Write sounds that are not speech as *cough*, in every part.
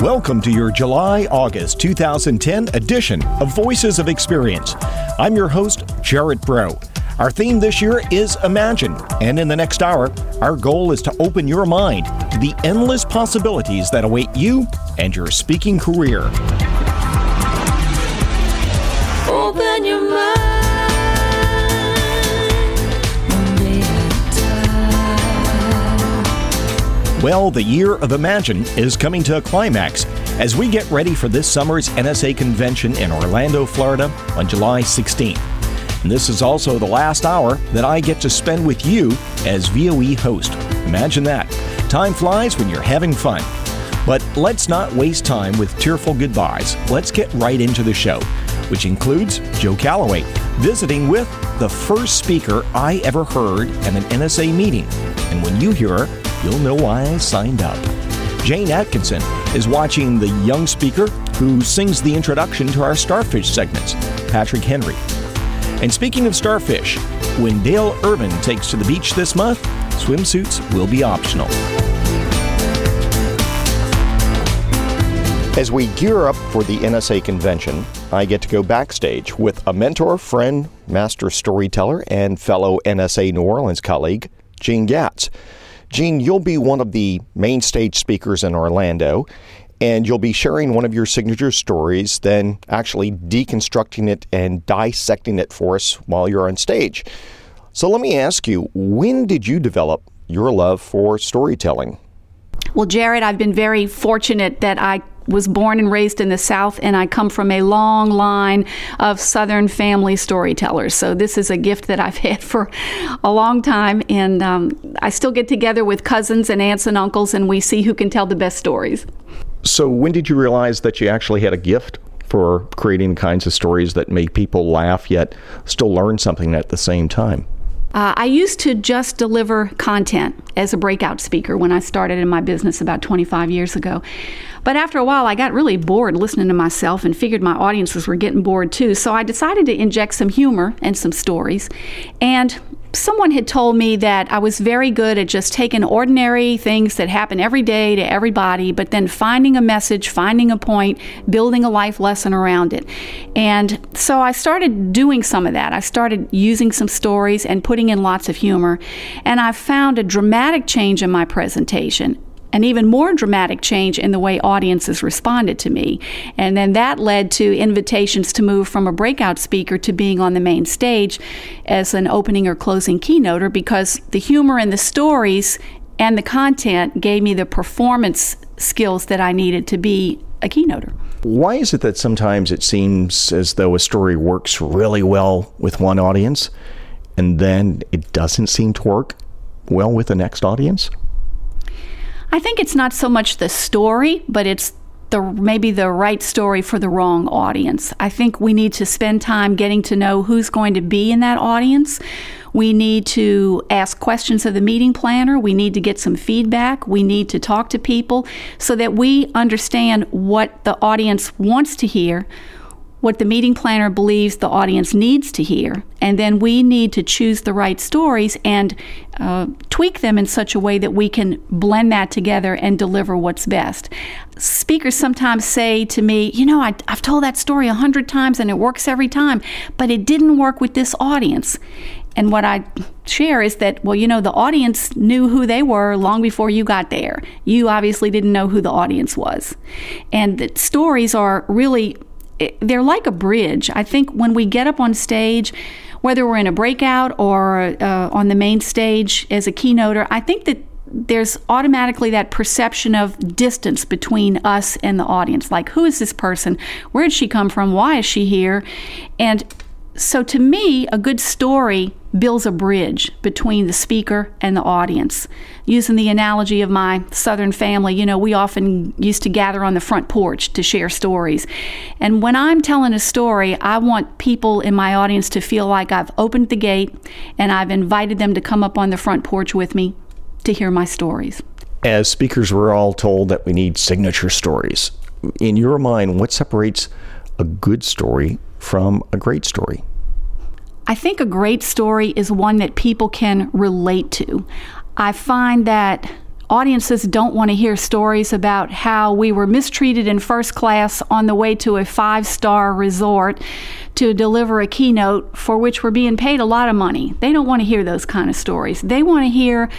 Welcome to your July August 2010 edition of Voices of Experience. I'm your host, Jarrett Bro. Our theme this year is Imagine, and in the next hour, our goal is to open your mind to the endless possibilities that await you and your speaking career. Open your mind. Well, the year of Imagine is coming to a climax as we get ready for this summer's NSA convention in Orlando, Florida on July 16th. And this is also the last hour that I get to spend with you as VOE host. Imagine that. Time flies when you're having fun. But let's not waste time with tearful goodbyes. Let's get right into the show, which includes Joe Calloway visiting with the first speaker I ever heard at an NSA meeting. And when you hear her, you'll know why I signed up. Jane Atkinson is watching the young speaker who sings the introduction to our Starfish segments, Patrick Henry. And speaking of starfish, when Dale Irvin takes to the beach this month, swimsuits will be optional. As we gear up for the NSA convention, I get to go backstage with a mentor, friend, master storyteller, and fellow NSA New Orleans colleague, Jean Gatz. Jean, you'll be one of the main stage speakers in Orlando, and you'll be sharing one of your signature stories, then actually deconstructing it and dissecting it for us while you're on stage. So let me ask you, when did you develop your love for storytelling? Well, Jared, I've been very fortunate that I was born and raised in the South, and I come from a long line of Southern family storytellers. So this is a gift that I've *laughs* had for a long time, and um, I still get together with cousins and aunts and uncles, and we see who can tell the best stories. So when did you realize that you actually had a gift for creating the kinds of stories that make people laugh yet still learn something at the same time? Uh, I used to just deliver content as a breakout speaker when I started in my business about 25 years ago. But after a while, I got really bored listening to myself and figured my audiences were getting bored too. So I decided to inject some humor and some stories. And someone had told me that I was very good at just taking ordinary things that happen every day to everybody, but then finding a message, finding a point, building a life lesson around it. And so I started doing some of that. I started using some stories and putting in lots of humor. And I found a dramatic change in my presentation an even more dramatic change in the way audiences responded to me. And then that led to invitations to move from a breakout speaker to being on the main stage as an opening or closing keynoter because the humor and the stories and the content gave me the performance skills that I needed to be a keynoter. Why is it that sometimes it seems as though a story works really well with one audience and then it doesn't seem to work well with the next audience? I think it's not so much the story, but it's the maybe the right story for the wrong audience. I think we need to spend time getting to know who's going to be in that audience. We need to ask questions of the meeting planner. We need to get some feedback. We need to talk to people so that we understand what the audience wants to hear, what the meeting planner believes the audience needs to hear, and then we need to choose the right stories and uh, tweak them in such a way that we can blend that together and deliver what's best. Speakers sometimes say to me, You know, I, have told that story a hundred times and it works every time, but it didn't work with this audience. And what I share is that, well, you know, the audience knew who they were long before you got there. You obviously didn't know who the audience was. And the stories are really they're like a bridge. I think when we get up on stage, whether we're in a breakout or uh, on the main stage as a keynoter, I think that there's automatically that perception of distance between us and the audience. Like, who is this person? Where did she come from? Why is she here? And so, to me, a good story builds a bridge between the speaker and the audience. Using the analogy of my Southern family, you know, we often used to gather on the front porch to share stories. And when I'm telling a story, I want people in my audience to feel like I've opened the gate and I've invited them to come up on the front porch with me to hear my stories. As speakers, we're all told that we need signature stories. In your mind, what separates a good story from a great story? I think a great story is one that people can relate to. I find that audiences don't want to hear stories about how we were mistreated in first class on the way to a five star resort to deliver a keynote for which we're being paid a lot of money. They don't want to hear those kind of stories. They want to hear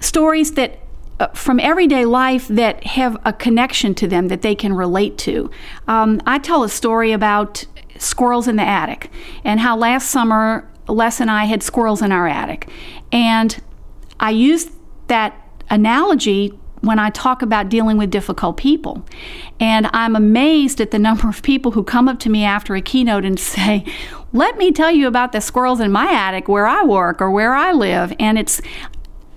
stories that uh, from everyday life that have a connection to them that they can relate to. Um, I tell a story about squirrels in the attic and how last summer Les and I had squirrels in our attic. And I used that analogy when I talk about dealing with difficult people. And I'm amazed at the *laughs* number of people who come up to me after a keynote and say, Let me tell you about the squirrels in my attic where I work or where I live. And it's,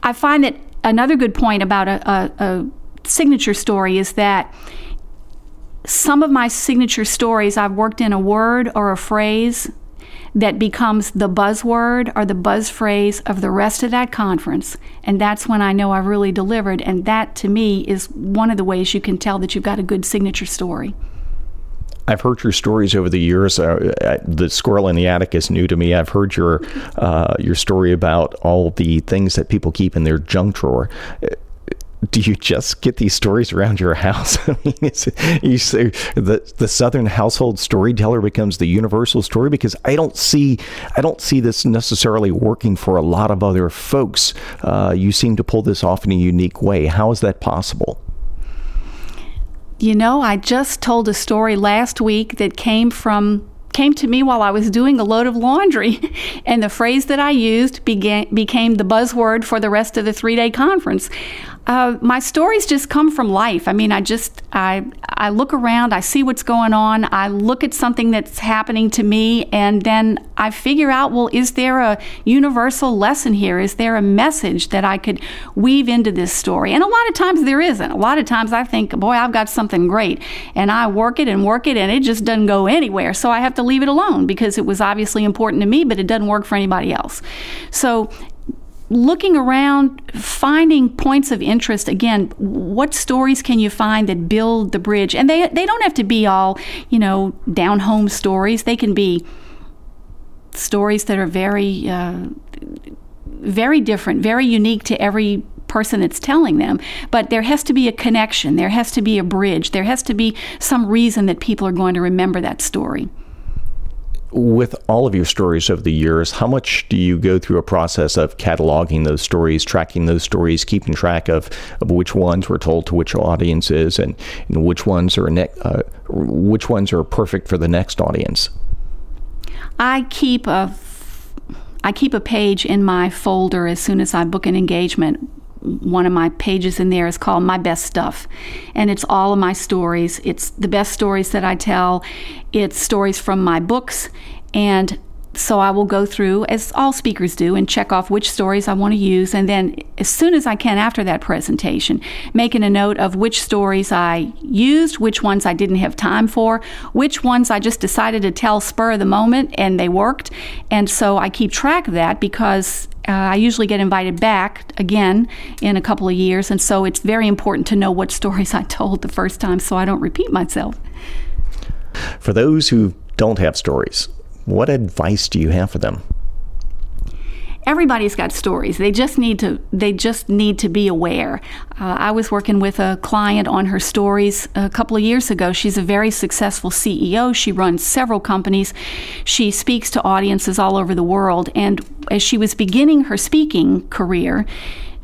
I find that another good point about a, a, a signature story is that some of my signature stories, I've worked in a word or a phrase that becomes the buzzword or the buzz phrase of the rest of that conference. And that's when I know I've really delivered. And that to me is one of the ways you can tell that you've got a good signature story. I've heard your stories over the years. Uh, uh the squirrel in the attic is new to me. I've heard your uh, your story about all the things that people keep in their junk drawer do you just get these stories around your house? *laughs* I mean, you say the the Southern household storyteller becomes the universal story because I don't see I don't see this necessarily working for a lot of other folks. Uh, you seem to pull this off in a unique way. How is that possible? You know, I just told a story last week that came from came to me while I was doing a load of laundry, *laughs* and the phrase that I used began, became the buzzword for the rest of the three day conference. Uh, my stories just come from life. I mean, I just I I look around, I see what's going on, I look at something that's happening to me, and then I figure out, well, is there a universal lesson here? Is there a message that I could weave into this story? And a lot of times there isn't. A lot of times I think, boy, I've got something great, and I work it and work it, and it just doesn't go anywhere. So I have to leave it alone because it was obviously important to me, but it doesn't work for anybody else. So looking around, finding points of interest. Again, what stories can you find that build the bridge? And they they don't have to be all, you know, down home stories. They can be stories that are very uh, very different, very unique to every person that's telling them. But there has to be a connection. There has to be a bridge. There has to be some reason that people are going to remember that story with all of your stories over the years, how much do you go through a process of cataloging those stories, tracking those stories, keeping track of, of which ones were told to which audiences, and, and which ones are ne- uh, which ones are perfect for the next audience? I keep a I keep a page in my folder as soon as I book an engagement one of my pages in there is called My Best Stuff. And it's all of my stories. It's the best stories that I tell. It's stories from my books. And so I will go through, as all speakers do, and check off which stories I want to use. And then, as soon as I can after that presentation, making a note of which stories I used, which ones I didn't have time for, which ones I just decided to tell spur of the moment and they worked. And so I keep track of that because uh, I usually get invited back again in a couple of years, and so it's very important to know what stories I told the first time so I don't repeat myself. For those who don't have stories, what advice do you have for them? everybody's got stories. They just need to they just need to be aware. Uh, I was working with a client on her stories a couple of years ago. She's a very successful CEO. She runs several companies. She speaks to audiences all over the world. And as she was beginning her speaking career,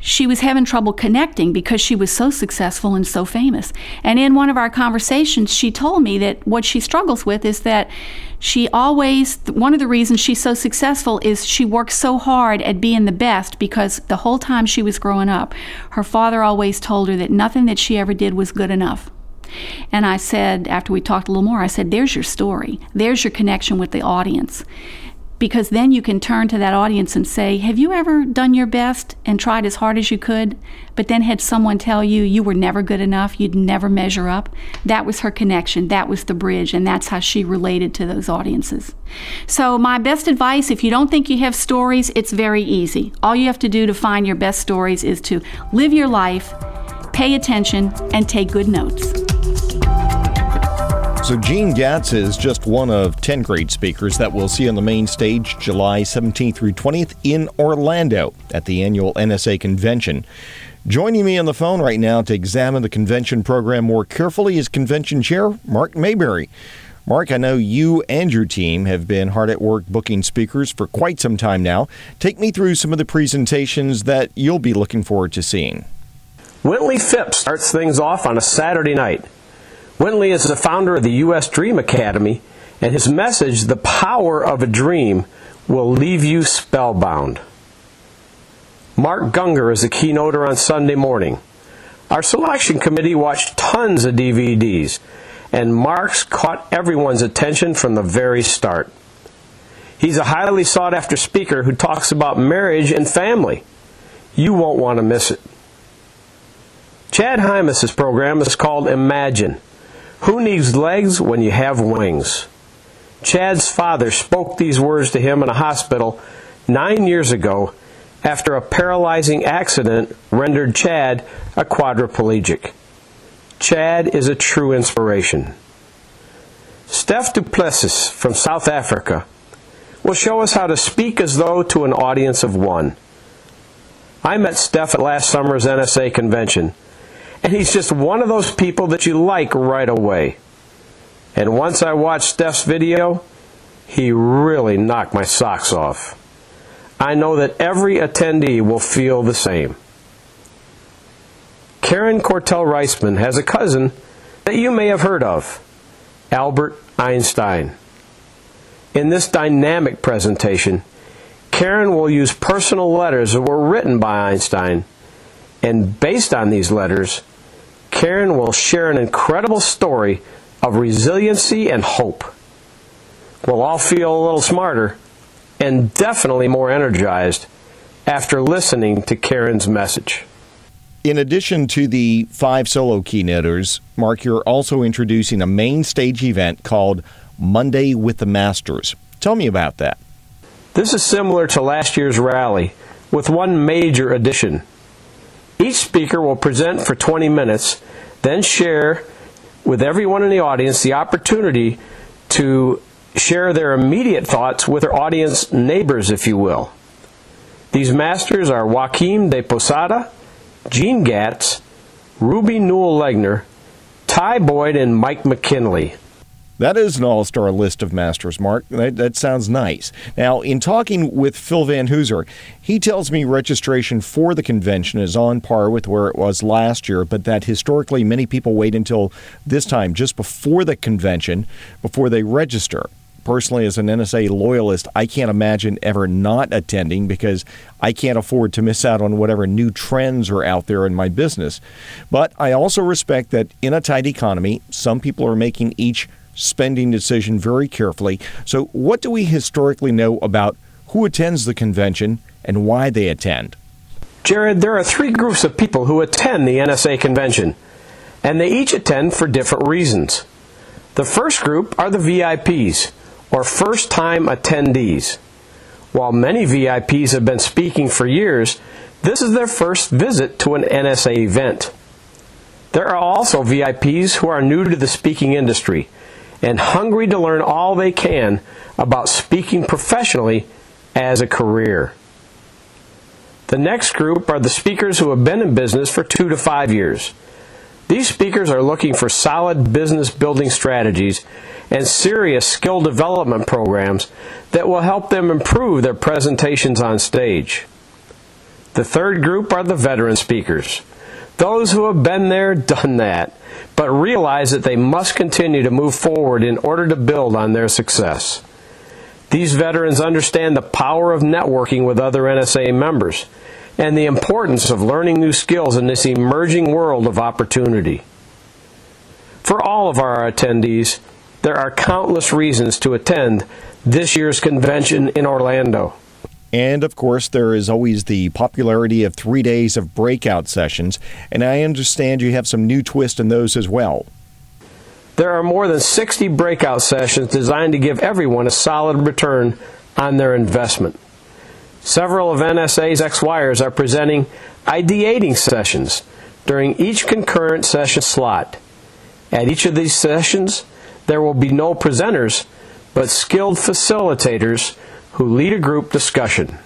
she was having trouble connecting because she was so successful and so famous. And in one of our conversations, she told me that what she struggles with is that she always, one of the reasons she's so successful is she works so hard at being the best because the whole time she was growing up, her father always told her that nothing that she ever did was good enough. And I said, after we talked a little more, I said, There's your story. There's your connection with the audience because then you can turn to that audience and say, Have you ever done your best and tried as hard as you could, but then had someone tell you you were never good enough, you'd never measure up? That was her connection, that was the bridge, and that's how she related to those audiences. So, my best advice if you don't think you have stories, it's very easy. All you have to do to find your best stories is to live your life, pay attention, and take good notes. So, Jean Gatz is just one of 10 great speakers that we'll see on the main stage July 17th through 20th in Orlando at the annual NSA convention. Joining me on the phone right now to examine the convention program more carefully is convention chair Mark Mayberry. Mark, I know you and your team have been hard at work booking speakers for quite some time now. Take me through some of the presentations that you'll be looking forward to seeing. Wintley Phipps starts things off on a Saturday night. Wintley is the founder of the U.S. Dream Academy, and his message, The Power of a Dream, will leave you spellbound. Mark Gungor is the keynoter on Sunday morning. Our selection committee watched tons of DVDs, and Mark's caught everyone's attention from the very start. He's a highly sought after speaker who talks about marriage and family. You won't want to miss it. Chad Hymas's program is called Imagine. Who needs legs when you have wings? Chad's father spoke these words to him in a hospital nine years ago after a paralyzing accident rendered Chad a quadriplegic. Chad is a true inspiration. Steph Duplessis from South Africa will show us how to speak as though to an audience of one. I met Steph at last summer's NSA convention and he's just one of those people that you like right away. And once I watched Steph's video, he really knocked my socks off. I know that every attendee will feel the same. Karen Cortell Reisman has a cousin that you may have heard of, Albert Einstein. In this dynamic presentation, Karen will use personal letters that were written by Einstein, and based on these letters, Karen will share an incredible story of resiliency and hope. We'll all feel a little smarter and definitely more energized after listening to Karen's message. In addition to the five solo keynoters, Mark, you're also introducing a main stage event called Monday with the Masters. Tell me about that. This is similar to last year's rally, with one major addition. Each speaker will present for 20 minutes, then share with everyone in the audience the opportunity to share their immediate thoughts with their audience neighbors, if you will. These masters are Joachim de Posada, Jean Gatz, Ruby Newell Legner, Ty Boyd, and Mike McKinley. That is an all star list of masters, Mark. That, that, sounds nice. Now, in talking with Phil Van Hooser, he tells me registration for the convention is on par with where it was last year, but that historically many people wait until this time, just before the convention, before they register. Personally, as an NSA loyalist, I can't imagine ever not attending because I can't afford to miss out on whatever new trends are out there in my business. But I also respect that in a tight economy, some people are making each spending decision very carefully. So, what do we historically know about who attends the convention and why they attend? Jared, there are three groups of people who attend the NSA convention, and they each attend for different reasons. The first group are the VIPs, or first time attendees. While many VIPs have been speaking for years, this is their first visit to an NSA event. There are also VIPs who are new to the speaking industry and hungry to learn all they can about speaking professionally as a career. The next group are the speakers who have been in business for two to five years. These speakers are looking for solid business building strategies and serious skill development programs that will help them improve their presentations on stage. The third group are the veteran speakers, those who have been there, done that, but realize that they must continue to move forward in order to build on their success. These veterans understand the power of networking with other NSA members and the importance of learning new skills in this emerging world of opportunity. For all of our attendees, there are countless reasons to attend this year's convention in Orlando. And of course, there is always the popularity of three days of breakout sessions, and I understand you have some new twist in those as well. There are more than 60 breakout sessions designed to give everyone a solid return on their investment. Several of NSA's X-Wires are presenting ideating sessions during each concurrent session slot. At each of these sessions, there will be no presenters, but skilled facilitators who lead a group discussion.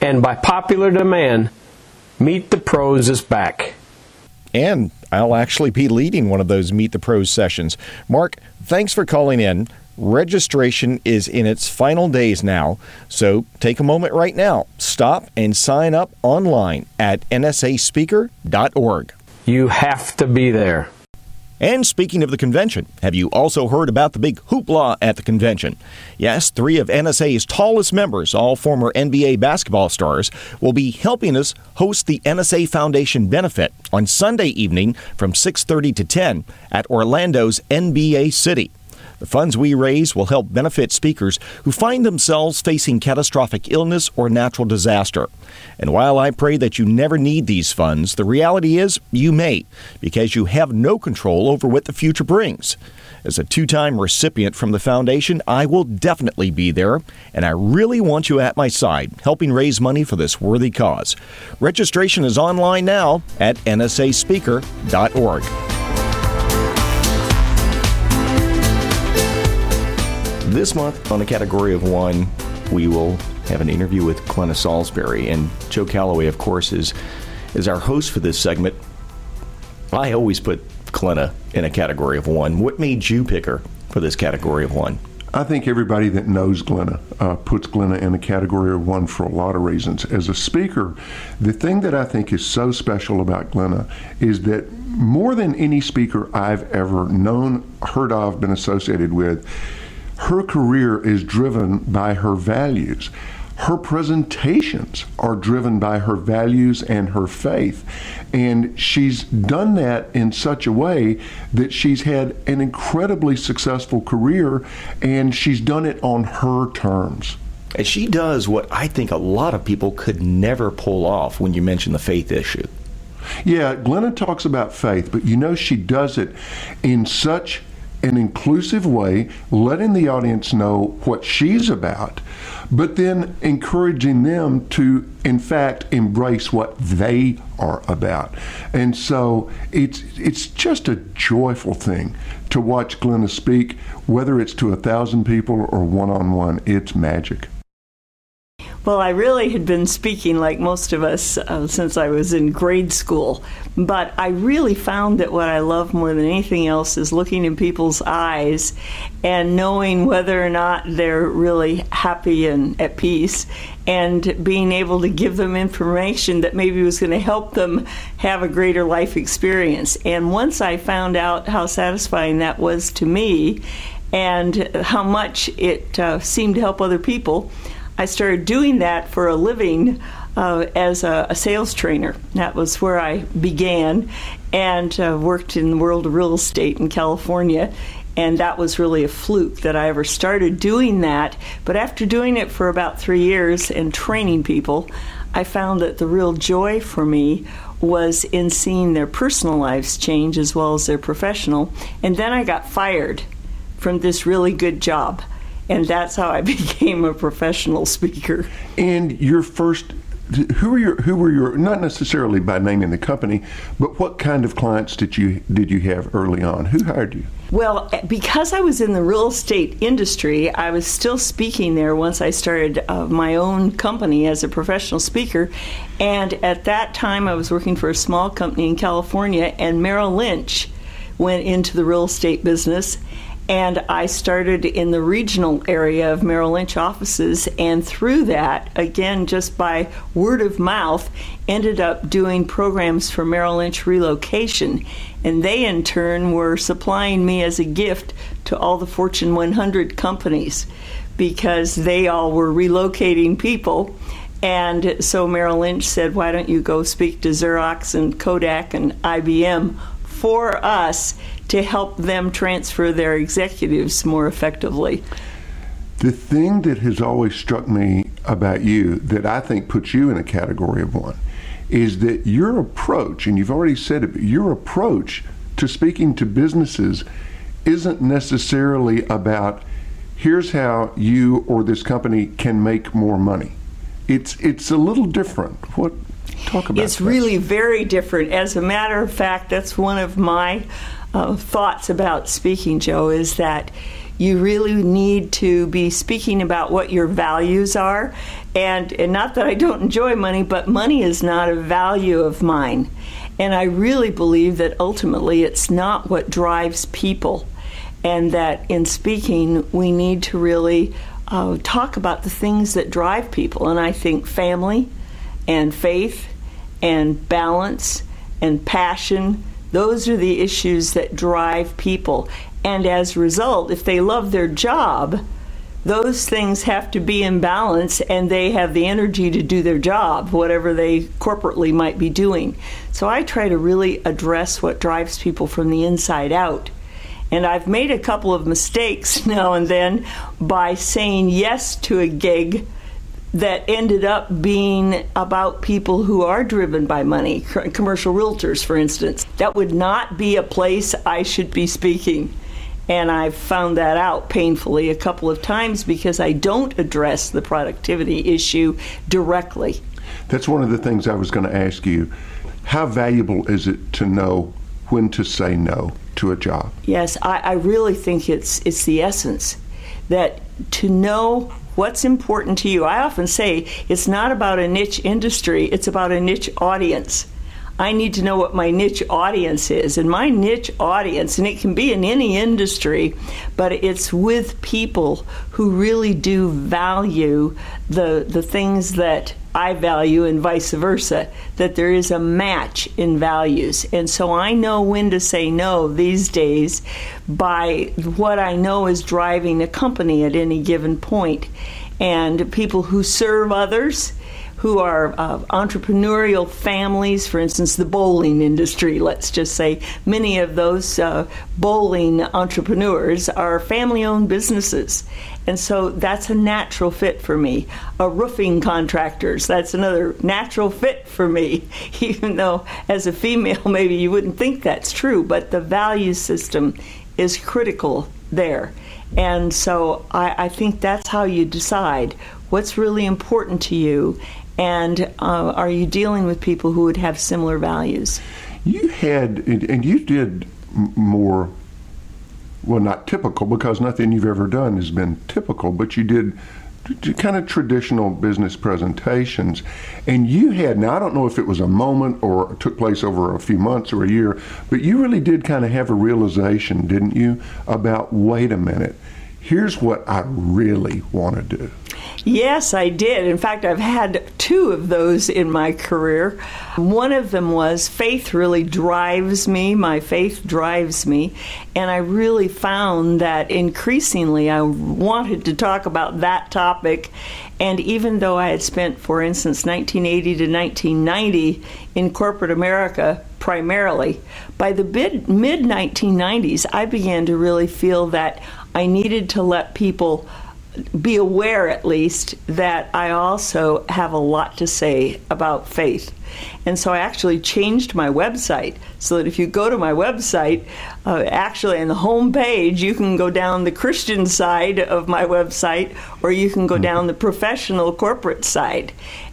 And by popular demand, Meet the Pros is back. And I'll actually be leading one of those Meet the Pros sessions. Mark, thanks for calling in. Registration is in its final days now, so take a moment right now. Stop and sign up online at nsaspeaker.org. You have to be there. And speaking of the convention, have you also heard about the big hoopla at the convention? Yes, three of NSA's tallest members, all former NBA basketball stars, will be helping us host the NSA Foundation benefit on Sunday evening from 6:30 to 10 at Orlando's NBA City. The funds we raise will help benefit speakers who find themselves facing catastrophic illness or natural disaster. And while I pray that you never need these funds, the reality is you may, because you have no control over what the future brings. As a two time recipient from the foundation, I will definitely be there, and I really want you at my side, helping raise money for this worthy cause. Registration is online now at nsaspeaker.org. This month, on a category of one, we will have an interview with Glenna Salsbury. And Joe Calloway, of course, is, is our host for this segment. I always put Glenna in a category of one. What made you pick her for this category of one? I think everybody that knows Glenna uh, puts Glenna in a category of one for a lot of reasons. As a speaker, the thing that I think is so special about Glenna is that more than any speaker I've ever known, heard of, been associated with, her career is driven by her values. Her presentations are driven by her values and her faith. And she's done that in such a way that she's had an incredibly successful career and she's done it on her terms. And she does what I think a lot of people could never pull off when you mention the faith issue. Yeah, Glenna talks about faith, but you know she does it in such an inclusive way, letting the audience know what she's about, but then encouraging them to, in fact, embrace what they are about. And so it's it's just a joyful thing to watch Glenna speak, whether it's to a thousand people or one on one. It's magic. Well, I really had been speaking like most of us uh, since I was in grade school, but I really found that what I love more than anything else is looking in people's eyes and knowing whether or not they're really happy and at peace and being able to give them information that maybe was going to help them have a greater life experience. And once I found out how satisfying that was to me and how much it uh, seemed to help other people, I started doing that for a living uh, as a, a, sales trainer. That was where I began and uh, worked in the world of real estate in California. And that was really a fluke that I ever started doing that. But after doing it for about three years and training people, I found that the real joy for me was in seeing their personal lives change as well as their professional. And then I got fired from this really good job and that's how I *laughs* became a professional speaker. And your first who were your who were your not necessarily by naming the company, but what kind of clients did you did you have early on? Who hired you? Well, because I was in the real estate industry, I was still speaking there once I started uh, my own company as a professional speaker. And at that time, I was working for a small company in California, and Merrill Lynch went into the real estate business and I started in the regional area of Merrill Lynch offices, and through that, again, just by word of mouth, ended up doing programs for Merrill Lynch relocation. And they, in turn, were supplying me as a gift to all the Fortune 100 companies because they all were relocating people. And so Merrill Lynch said, Why don't you go speak to Xerox and Kodak and IBM for us to help them transfer their executives more effectively. The thing that has always struck me about you that I think puts you in a category of one is that your approach, and you've already said it, but your approach to speaking to businesses isn't necessarily about here's how you or this company can make more money. It's it's a little different. What Talk about it's that. really very different. As a matter of fact, that's one of my uh, thoughts about speaking, Joe, is that you really need to be speaking about what your values are. And, and not that I don't enjoy money, but money is not a value of mine. And I really believe that ultimately it's not what drives people. And that in speaking, we need to really uh, talk about the things that drive people. And I think family and faith and balance and passion, those are the issues that drive people. And as a result, if they love their job, those things have to be in balance and they have the energy to do their job, whatever they corporately might be doing. So I try to really address what drives people from the inside out. And I've made a couple of mistakes *laughs* now and then by saying yes to a gig that ended up being about people who are driven by money, commercial realtors, for instance. That would not be a place I should be speaking. And I've found that out painfully a couple of times because I don't address the productivity issue directly. That's one of the things I was going to ask you. How valuable is it to know when to say no to a job? Yes, I, I really think it's it's the essence that to know what's important to you. I often say it's not about a niche industry, it's about a niche audience. I need to know what my niche audience is. And my niche audience, and it can be in any industry, but it's with people who really do value the, the things that I value and vice versa, that there is a match in values. And so I know when to say no these days by what I know is driving a company at any given point. And people who serve others who are uh, entrepreneurial families, for instance, the bowling industry, let's just say, many of those uh, bowling entrepreneurs are family owned businesses. And so that's a natural fit for me. A roofing contractors, that's another natural fit for me, *laughs* even though as a female, *laughs* maybe you wouldn't think that's true, but the value system is critical there. And so I, I think that's how you decide what's really important to you and uh, are you dealing with people who would have similar values? You had, and you did more, well, not typical, because nothing you've ever done has been typical, but you did kind of traditional business presentations. And you had, now I don't know if it was a moment or took place over a few months or a year, but you really did kind of have a realization, didn't you, about wait a minute, here's what I really want to do. Yes, I did. In fact, I've had two of those in my career. One of them was faith really drives me. My faith drives me. And I really found that increasingly I wanted to talk about that topic. And even though I had spent, for instance, 1980 to 1990 in corporate America primarily, by the mid 1990s, I began to really feel that I needed to let people be aware at least that I also have a lot to say about faith. And so I actually changed my website so that if you go to my website, uh, actually in the home page, you can go down the Christian side of my website or you can go mm-hmm. down the professional corporate side.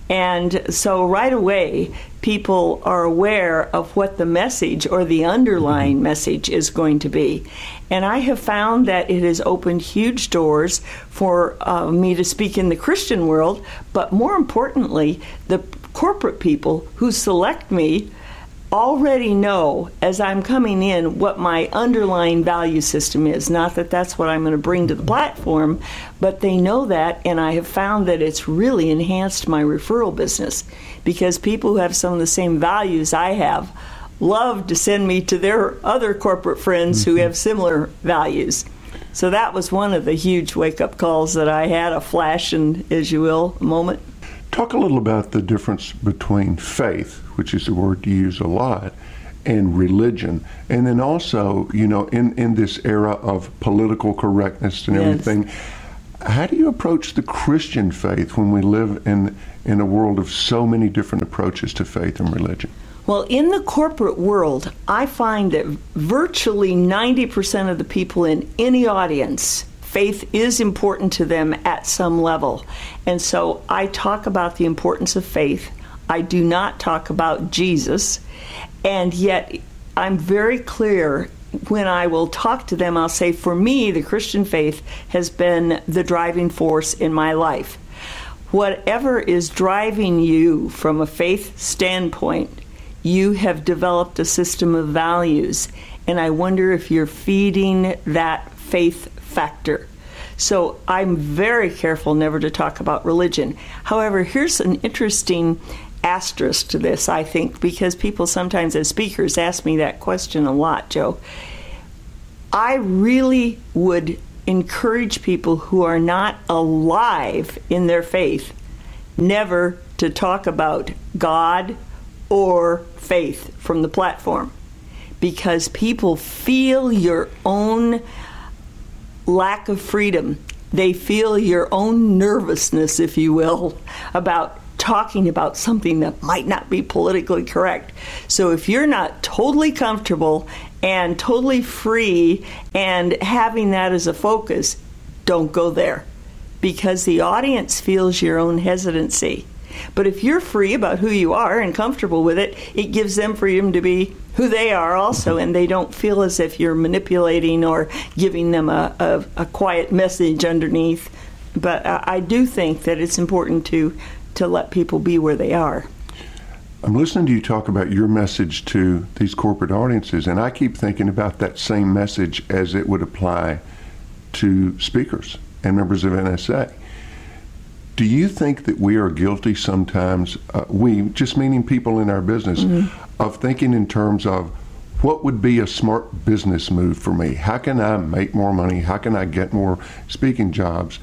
And so right away, people are aware of what the message or the underlying mm-hmm. message is going to be. And I have found that it has opened huge doors for uh, me to speak in the Christian world, but more importantly, the corporate people who select me already know as I'm coming in what my underlying value system is. Not that that's what I'm going to bring to the platform, but they know that, and I have found that it's really enhanced my referral business because people who have some of the same values I have love to send me to their other corporate friends mm-hmm. who have similar values. So that was one of the huge wake up calls that I had a flash and, as you will, moment. Talk a little about the difference between faith, which is a word you use a lot, and religion. And then also, you know, in, in this era of political correctness and everything, how do you approach the Christian faith when we live in, in a world of so many different approaches to faith and religion? Well, in the corporate world, I find that virtually 90% of the people in any audience faith is important to them at some level. And so I talk about the importance of faith. I do not talk about Jesus. And yet, I'm very clear when I will talk to them, I'll say, for me, the Christian faith has been the driving force in my life. Whatever is driving you from a faith standpoint, you have developed a system of values. And I wonder if you're feeding that faith factor. So I'm very careful never to talk about religion. However, here's an interesting asterisk to this, I think, because people sometimes, as speakers, ask me that question a lot, Joe. I really would encourage people who are not alive in their faith never to talk about God or faith from the platform because people feel your own lack of freedom. They feel your own nervousness, if you will, about talking about something that might not be politically correct. So if you're not totally comfortable and totally free and having that as a focus, don't go there because the audience feels your own hesitancy. But if you're free about who you are and comfortable with it, it gives them freedom to be who they are also, and they don't feel as if you're manipulating or giving them a, a, a quiet message underneath. But I, I do think that it's important to, to let people be where they are. I'm listening to you talk about your message to these corporate audiences, and I keep thinking about that same message as it would apply to speakers and members of NSA. Do you think that we are guilty sometimes, uh, we, just meaning people in our business, mm-hmm. of thinking in terms of what would be a smart business move for me? How can I make more money? How can I get more speaking jobs?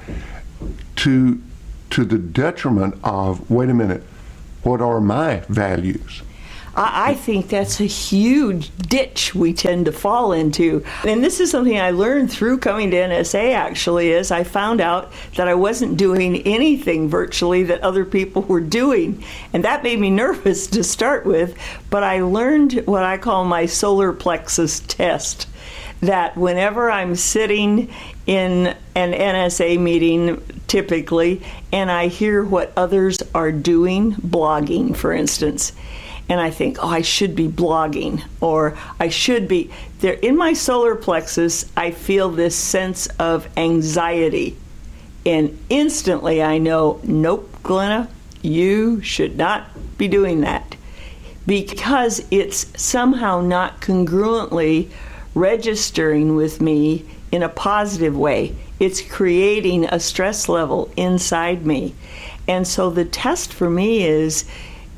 To, to the detriment of, wait a minute, what are my values? I, I think that's a huge ditch we tend to fall into. And this is something I learned through coming to NSA actually is I found out that I wasn't doing anything virtually that other people were doing. And that made me *laughs* nervous to start with, but I learned what I call my solar plexus test that whenever I'm sitting in an NSA meeting, typically, and I hear what others are doing, blogging, for instance, and I think, oh, I should be blogging or I should be there. In my solar plexus, I feel this sense of anxiety. And instantly I know, nope, Glenna, you should not be doing that because it's somehow not congruently registering with me in a positive way. It's creating a stress level inside me. And so the test for me is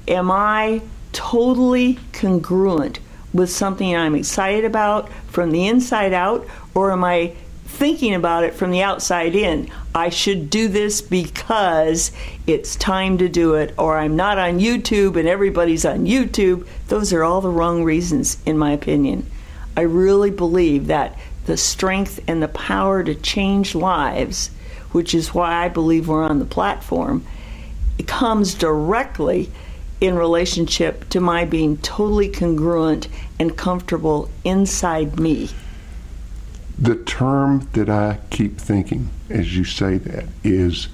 am I totally congruent with something I'm excited about from the inside out, or am I thinking about it from the outside in? I should do this because it's time to do it, or I'm not on YouTube and everybody's on YouTube. Those are all the wrong reasons, in my opinion. I really believe that the strength and the power to change lives, which is why I believe we're on the platform, comes directly in relationship to my being totally congruent and comfortable inside me. The term that I keep thinking as you say that is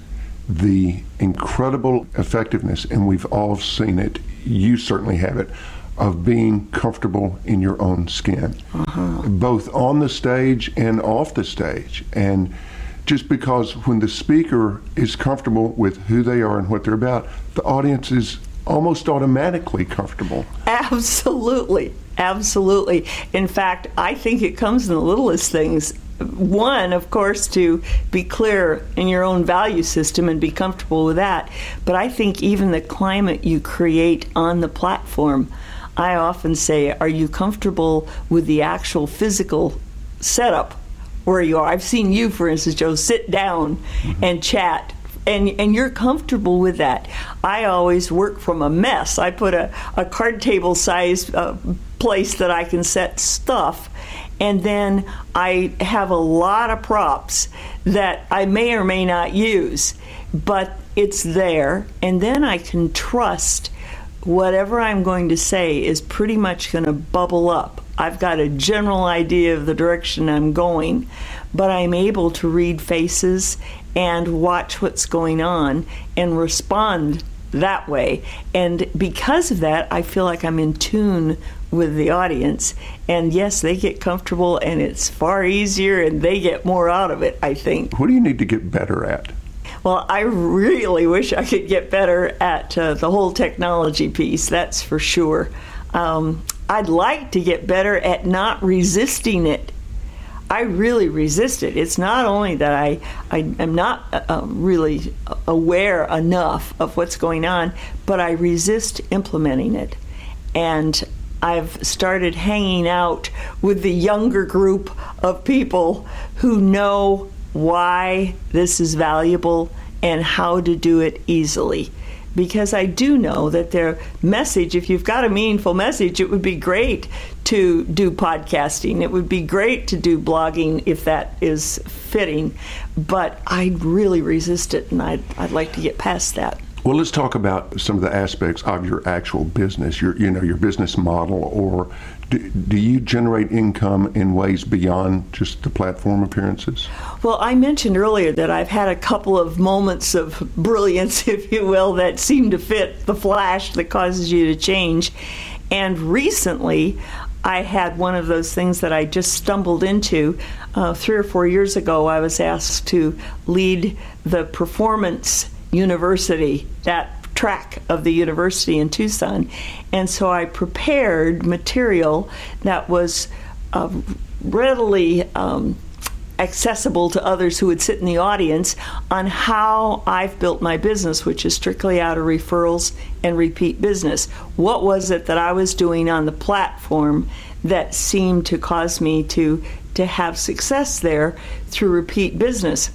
the incredible effectiveness, and we've all seen it, you certainly have it, of being comfortable in your own skin, uh-huh. both on the stage and off the stage. And just because when the speaker is comfortable with who they are and what they're about, the audience is almost automatically comfortable. Absolutely. Absolutely. In fact, I think it comes in the littlest things. One, of course, to be clear in your own value system and be comfortable with that. But I think even the climate you create on the platform, I often say, are you comfortable with the actual physical setup where you are? I've seen you, for instance, Joe, sit down mm-hmm. and chat and and you're comfortable with that. I always work from a mess. I put a, a card table size uh, place that I can set stuff, and then I have a lot of props that I may or may not use, but it's there, and then I can trust whatever I'm going to say is pretty much going to bubble up. I've got a general idea of the direction I'm going, but I'm able to read faces and watch what's going on and respond that way. And because of that, I feel like I'm in tune with the audience. And yes, they get comfortable and it's far easier and they get more out of it, I think. What do you need to get better at? Well, I really wish I could get better at uh, the whole technology piece, that's for sure. Um, I'd like to get better at not resisting it. I really resist it. It's not only that I, I am not uh, uh really aware enough of what's going on, but I resist implementing it. And I've started hanging out with the younger group of people who know why this is valuable and how to do it easily because I do know that their message, if you've got a meaningful message, it would be great to do podcasting. It would be great to do blogging if that is fitting. But I really resist it, and I'd, I'd like to get past that. Well, let's talk about some of the aspects of your actual business, your you know your business model, or do, do, you generate income in ways beyond just the platform appearances? Well, I mentioned earlier that I've had a couple of moments of brilliance, *laughs* if you will, that seem to fit the flash that causes you to change. And recently, I had one of those things that I just stumbled into. Uh, three or four years ago, I was asked to lead the performance university, that track of the university in Tucson. And so I prepared material that was uh, readily um, accessible to others who would sit in the audience on how I've built my business, which is strictly out of referrals and repeat business. What was it that I was doing on the platform that seemed to cause me to, to have success there through repeat business?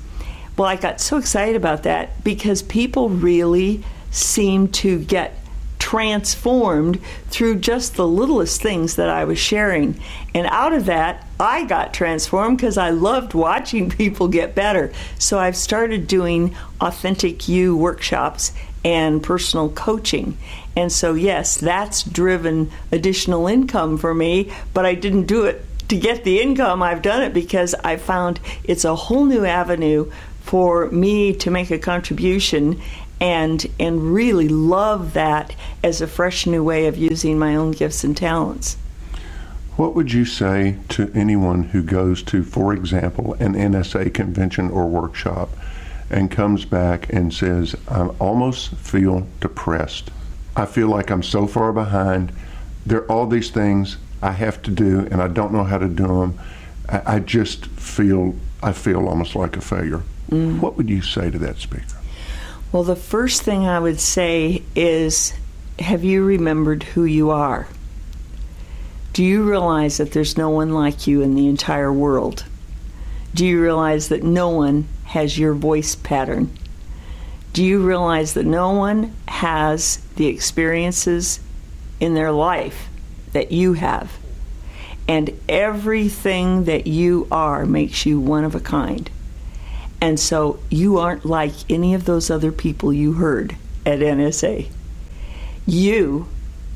Well, I got so excited about that because people really seem to get transformed through just the littlest things that I was sharing. And out of that, I got transformed because I loved watching *laughs* people get better. So I've started doing authentic you workshops and personal coaching. And so, yes, that's driven additional income for me, but I didn't do it to get the income. I've done it because I found it's a whole new avenue for me to make a contribution and and really love that as a fresh new way of using my own gifts and talents. What would you say to anyone who goes to, for example, an NSA convention or workshop and comes back and says, I almost feel depressed. I feel like I'm so far behind. There are all these things I have to do and I don't know how to do them. I, I just feel I feel almost like a failure. Mm. What would you say to that speaker? Well, the first thing I would say is have you remembered who you are? Do you realize that there's no one like you in the entire world? Do you realize that no one has your voice pattern? Do you realize that no one has the experiences in their life that you have? And everything that you are makes you one of a kind. And so you aren't like any of those other people you heard at NSA. You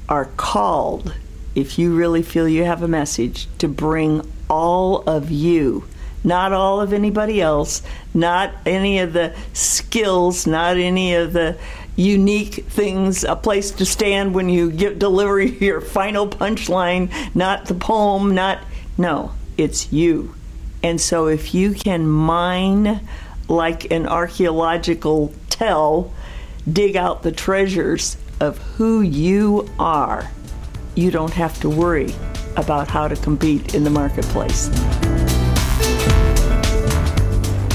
are called, if you really feel you have a message, to bring all of you, not all of anybody else, not any of the skills, not any of the unique things, a place to stand when you get deliver *laughs* your final punchline, not the poem, not no, it's you. And so if you can mine like an archaeological tell, dig out the treasures of who you are, you don't have to worry about how to compete in the marketplace.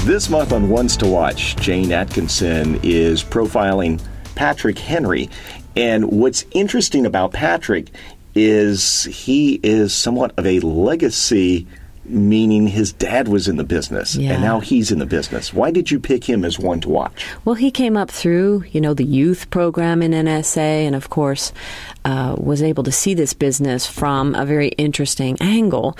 This month on Ones to Watch, Jane Atkinson is profiling Patrick Henry. And what's interesting about Patrick is he is somewhat of a legacy meaning his dad was in the business yeah. and now he's in the business. Why did you pick him as one to watch? Well, he came up through, you know, the youth program in NSA and of course uh, was able to see this business from a very interesting angle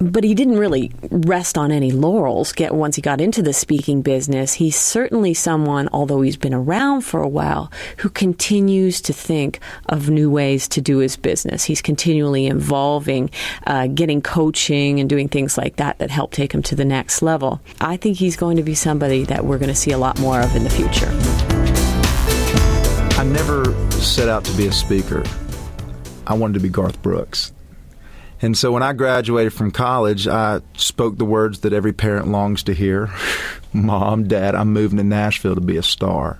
but he didn't really rest on any laurels get once he got into the speaking business he's certainly someone although he's been around for a while who continues to think of new ways to do his business he's continually evolving uh, getting coaching and doing things like that that help take him to the next level i think he's going to be somebody that we're going to see a lot more of in the future I never set out to be a speaker. I wanted to be Garth Brooks. And so when I graduated from college, I spoke the words that every parent longs to hear *laughs* Mom, Dad, I'm moving to Nashville to be a star.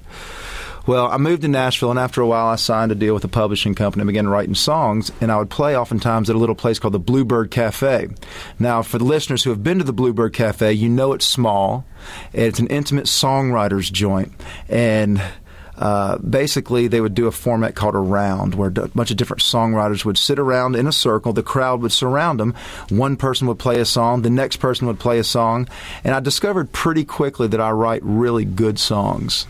Well, I moved to Nashville, and after a while, I signed a deal with a publishing company and began writing songs. And I would play oftentimes at a little place called the Bluebird Cafe. Now, for the listeners who have been to the Bluebird Cafe, you know it's small. It's an intimate songwriters joint. And uh, basically they would do a format called a round where a bunch of different songwriters would sit around in a circle. The crowd would surround them one person would play a song the next person would play a song. And i discovered pretty quickly that i write really good songs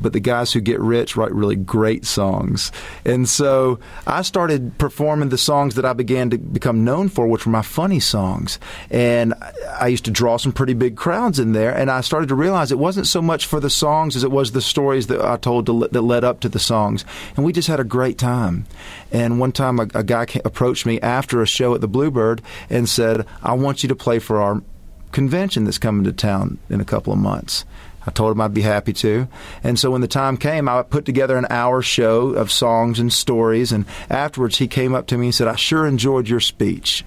but the guys who get rich write really great songs. And so I started performing the songs that I began to become known for, which were my funny songs. And I used to draw some pretty big crowds in there. And I started to realize it wasn't so much for the songs as it was the stories that I told to, that led up to the songs. And we just had a great time. And one time a, a guy came, approached me after a show at the Bluebird and said, I want you to play for our convention that's coming to town in a couple of months. I told him I'd be happy to. And so when the time came, I put together an hour show of songs and stories. And afterwards, he came up to me and said, I sure enjoyed your speech.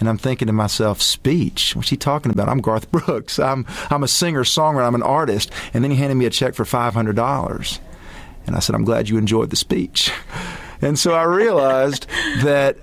And I'm thinking to myself, speech? What's he talking about? I'm Garth *laughs* Brooks. I'm, I'm a singer, songwriter, I'm an artist. And then he handed me a check for $500. And I said, I'm glad you enjoyed the speech. *laughs* And so I realized that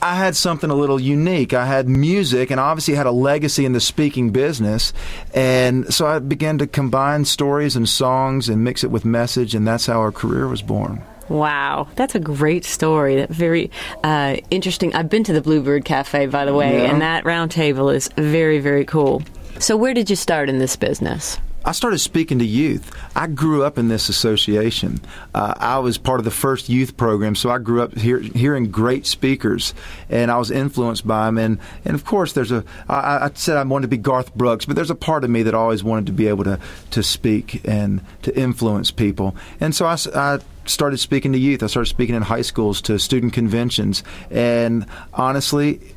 I had something a little unique. I had music and obviously had a legacy in the speaking business. And so I began to combine stories and songs and mix it with message, and that's how our career was born. Wow, that's a great story. That very uh, interesting. I've been to the Bluebird Cafe, by the way, Yeah. and that round table is very, very cool. So, where did you start in this business? I started speaking to youth. I grew up in this association. Uh, I was part of the first youth program, so I grew up hear, hearing great speakers, and I was influenced by them. And, and of course, there's a. I, I said I wanted to be Garth Brooks, but there's a part of me that always wanted to be able to to speak and to influence people. And so I started speaking to youth. I started speaking in high schools to student conventions, and honestly,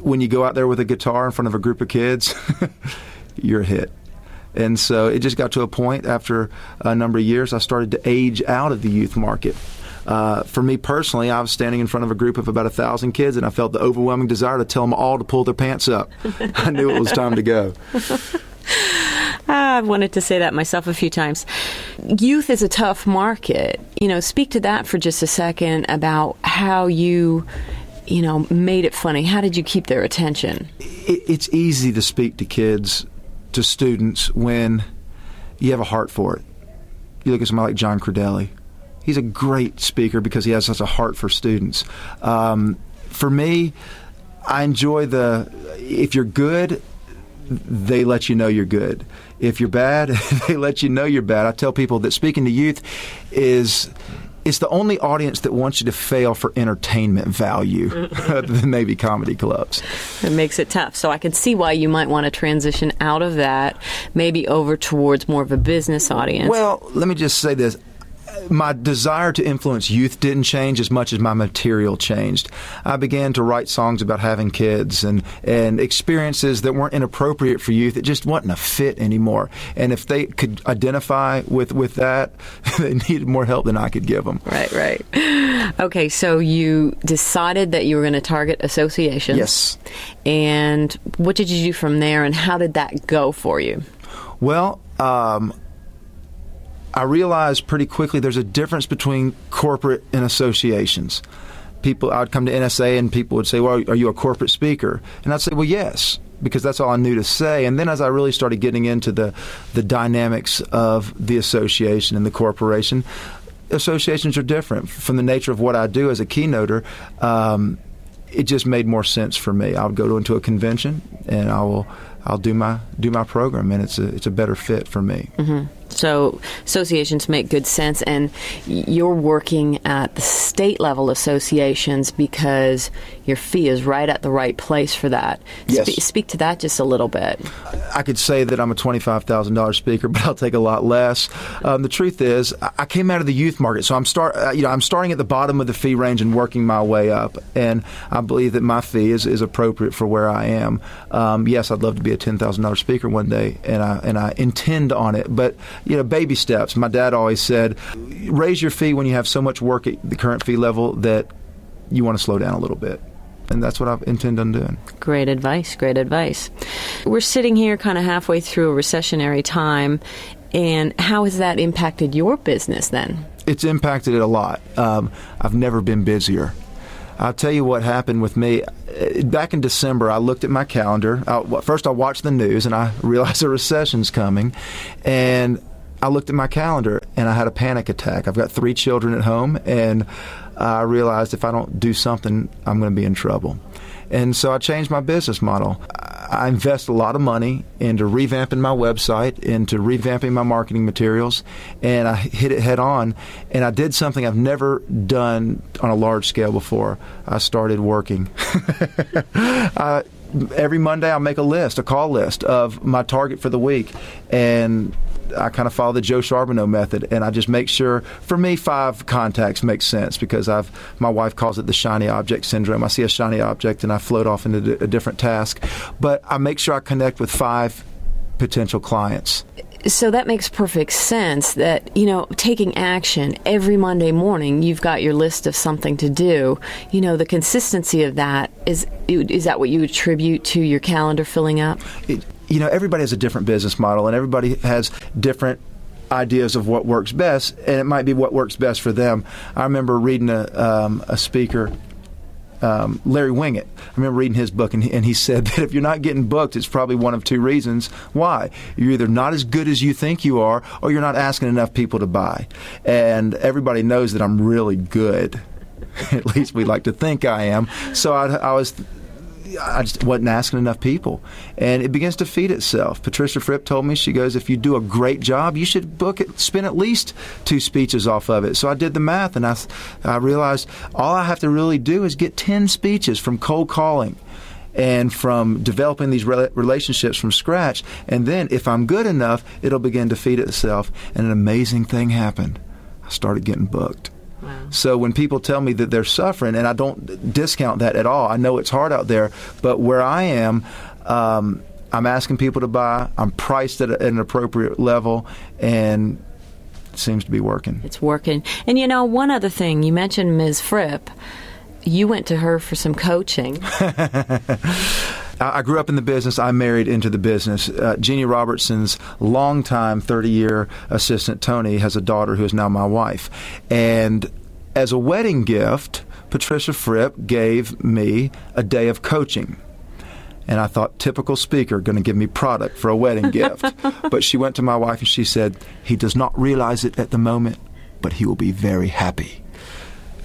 when you go out there with a guitar in front of a group of kids, *laughs* you're a hit. And so it just got to a point after a number of years, I started to age out of the youth market. Uh, for me personally, I was standing in front of a group of about a thousand kids, and I felt the overwhelming desire to tell them all to pull their pants up. I knew it was time to go. *laughs* I've wanted to say that myself a few times. Youth is a tough market. You know, speak to that for just a second about how you, you know, made it funny. How did you keep their attention? It, it's easy to speak to kids, to students, when you have a heart for it. You look at somebody like John Credelli. He's a great speaker because he has such a heart for students. Um, for me, I enjoy the if you're good, they let you know you're good. If you're bad, *laughs* they let you know you're bad. I tell people that speaking to youth is it's the only audience that wants you to fail for entertainment value *laughs* other than maybe comedy clubs. It makes it tough. So I can see why you might want to transition out of that, maybe over towards more of a business audience. Well, let me just say this. My desire to influence youth didn't change as much as my material changed. I began to write songs about having kids and, and experiences that weren't inappropriate for youth. It just wasn't a fit anymore. And if they could identify with, with that, *laughs* they needed more help than I could give them. Right, right. Okay, so you decided that you were going to target associations. Yes. And what did you do from there, and how did that go for you? Well, um, I realized pretty quickly there's a difference between corporate and associations. People, I'd come to NSA and people would say, "Well, are you a corporate speaker?" And I'd say, "Well, yes." Because that's all I knew to say, and then as I really started getting into the the dynamics of the association and the corporation, associations are different from the nature of what I do as a keynoter. Um, it just made more sense for me. I would go to into a convention and I will I'll do my do my program, and it's a it's a better fit for me. So associations make good sense, and you're working at the state level associations because your fee is right at the right place for that. Yes. Spe- speak to that just a little bit. I could say that I'm a twenty-five thousand dollars speaker, *laughs* but I'll take a lot less. Um, the truth is, I- came out of the youth market, so I'm start. Uh, you know, I'm starting at the bottom of the fee range and working my way up. And I believe that my fee is, is appropriate for where I am. Um, yes, I'd love to be a ten thousand dollars speaker one day, and I and I intend on it. But you know, baby steps. My dad always said, raise your fee when you have so much work at the current fee level that you want to slow down a little bit. And that's what I intend on doing. Great advice. Great advice. We're sitting here kind of halfway through a recessionary time. And how has that impacted your business then? It's impacted it a lot. Um, I've never been busier. I'll tell you what happened with me. Uh, Back in December, I looked at my calendar. I, first, I watched the news and I *laughs* realized a recession's coming. And I looked at my calendar and I had a panic attack. I've got three children at home, and I realized if I don't do something, I'm going to be in trouble. And so I changed my business model. I invest a lot of money into revamping my website, into revamping my marketing materials, and I hit it head on. And I did something I've never done on a large scale before. I started working. *laughs* I, every Monday, I'll make a list, a call list of my target for the week, and I kind of follow the Joe Charbonneau method, and I just make sure. For me, five contacts makes sense because I've my wife calls it the shiny object syndrome. I see a shiny object and I float off into a different task, but I make sure I connect with five potential clients. So that makes perfect sense that, you know, taking action every Monday morning, you've got your list of something to do. You know, the consistency of that is is that what you attribute to your calendar filling up? It, you know, everybody has a different business model, and everybody has different ideas of what works best, and it might be what works best for them. I remember reading a, um, a speaker um, Larry Winget. I remember reading his book, and he, and he said *laughs* that if you're not getting booked, it's probably one of two reasons. Why? You're either not as good as you think you are, or you're not asking enough people to buy. And everybody knows that I'm really good. *laughs* At least we like to think I am. So I, I was I just wasn't asking enough people. And it begins to feed itself. Patricia Fripp told me, she goes, if you do a great job, you should book it, spend at least two speeches off of it. So I did the math and I, I realized all I have to really do is get 10 speeches from cold calling and from developing these relationships from scratch. And then, if I'm good enough, it'll begin to feed itself. And an amazing thing happened. I started getting booked. So when people tell me that they're suffering, and I don't discount that at all, I know it's hard out there, but where I am, um, I'm asking people to buy. I'm priced at, a, at an appropriate level, and it seems to be working. It's working. And you know, one other thing you mentioned, Ms. Fripp. You went to her for some coaching. *laughs* I grew up in the business. I married into the business. Uh, Jeannie Robertson's longtime 30 year assistant, Tony, has a daughter who is now my wife. And as a wedding gift, Patricia Fripp gave me a day of coaching. And I thought, typical speaker, going to give me product for a wedding *laughs* gift. But she went to my wife and she said, he does not realize it at the moment, but he will be very happy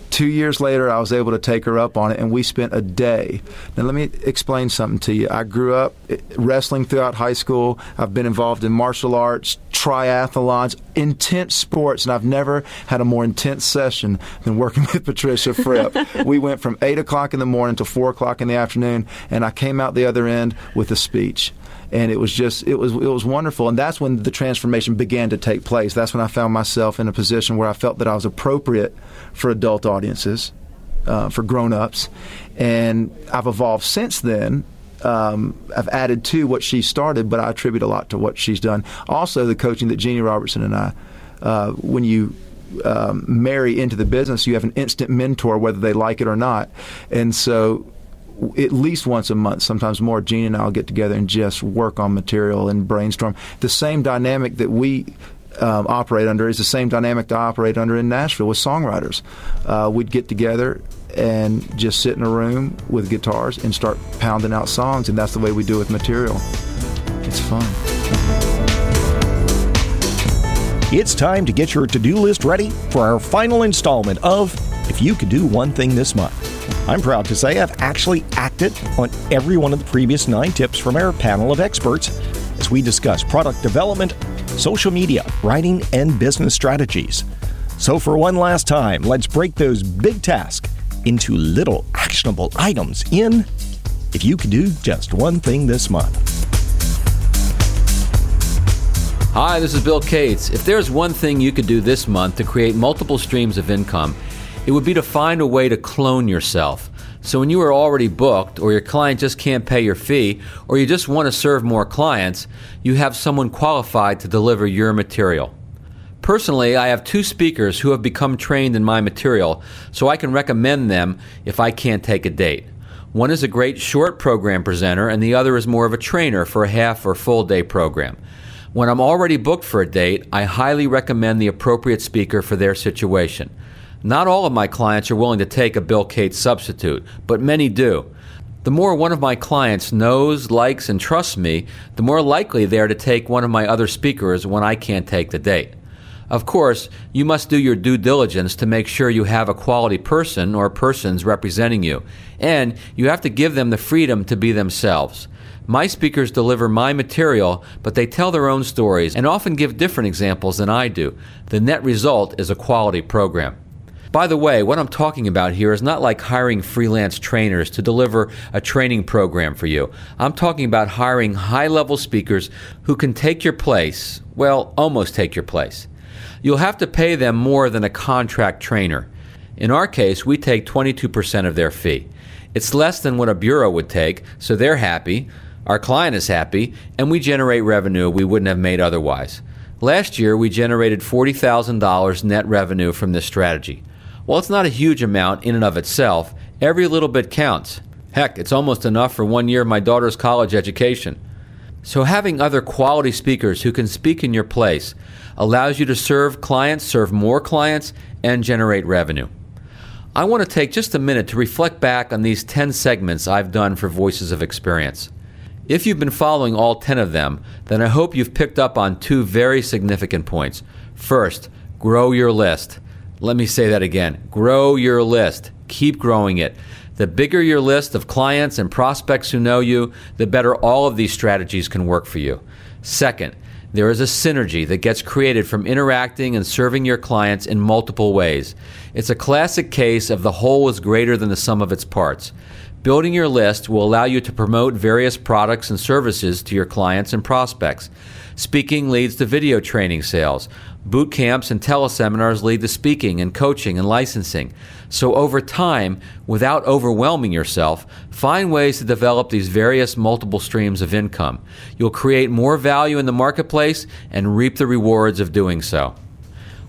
two years later, I was able to take her up on it, and we spent a day. Now, let me explain something to you. I grew up wrestling throughout high school. I've been involved in martial arts, triathlons, intense sports, and I've never had a more intense session than working *laughs* with Patricia Fripp. we went from 8 o'clock in the morning to 4 o'clock in the afternoon, and I came out the other end with a speech and it was just it was it was wonderful and that's when the transformation began to take place that's when i found myself in a position where i felt that i was appropriate for adult audiences uh, for grown-ups and i've evolved since then um, I've added to what she started, but I attribute a lot to what she's done. Also, the coaching that Jeannie Robertson and I, uh, when you um, marry into the business, you have an instant mentor, whether they like it or not. And so at least once a month, sometimes more, Gene and I'll get together and just work on material and brainstorm. The same dynamic that we um, operate under is the same dynamic to operate under in Nashville with songwriters. Uh, we'd get together and just sit in a room with guitars and start pounding out songs, and that's the way we do with material. It's fun. It's time to get your to do list ready for our final installment of If You Could Do One Thing This Month. I'm proud to say I've actually acted on every one of the previous nine tips from our panel of experts as we discuss product development, social media, writing, and business strategies. So, for one last time, let's break those big tasks into little actionable items in If You Could Do Just One Thing This Month. Hi, this is Bill Cates. If there's one thing you could do this month to create multiple streams of income, it would be to find a way to clone yourself So when you are already booked, or your client just can't pay your fee, or you just want to serve more clients, you have someone qualified to deliver your material. Personally, I have two speakers who have become trained in my material, so I can recommend them if I can't take a date. One is a great short program presenter, and the other is more of a trainer for a half or full day program. When I'm already booked for a date, I highly recommend the appropriate speaker for their situation. Not all of my clients are willing to take a Bill Cates substitute, but many do. The more one of my clients knows, likes, and trusts me, the more likely they are to take one of my other speakers when I can't take the date. Of course, you must do your due diligence to make sure you have a quality person or persons representing you, and you have to give them the freedom to be themselves. My speakers deliver my material, but they tell their own stories and often give different examples than I do. The net result is a quality program. By the way, what I'm talking about here is not like hiring freelance trainers to deliver a training program for you. I'm talking about hiring high level speakers who can take your place, well, almost take your place you'll have to pay them more than a contract trainer. In our case, we take 22% of their fee. It's less than what a bureau would take, so they're happy, our client is happy, and we generate revenue we wouldn't have made otherwise. Last year, we generated $40,000 net revenue from this strategy. While it's not a huge amount in and of itself, every little bit counts. Heck, it's almost enough for one year of my daughter's college education. So, having other quality speakers who can speak in your place allows you to serve clients, serve more clients, and generate revenue. I want to take just a minute to reflect back on these 10 segments I've done for Voices of Experience. If you've been following all 10 of them, then I hope you've picked up on two very significant points. First, grow your list. Let me say that again grow your list. Keep growing it. The bigger your list of clients and prospects who know you, the better all of these strategies can work for you. Second, there is a synergy that gets created from interacting and serving your clients in multiple ways. It's a classic case of the whole is greater than the sum of its parts. Building your list will allow you to promote various products and services to your clients and prospects. Speaking leads to video training sales. Boot camps and teleseminars lead to speaking and coaching and licensing. So, over time, without overwhelming yourself, find ways to develop these various multiple streams of income. You'll create more value in the marketplace and reap the rewards of doing so.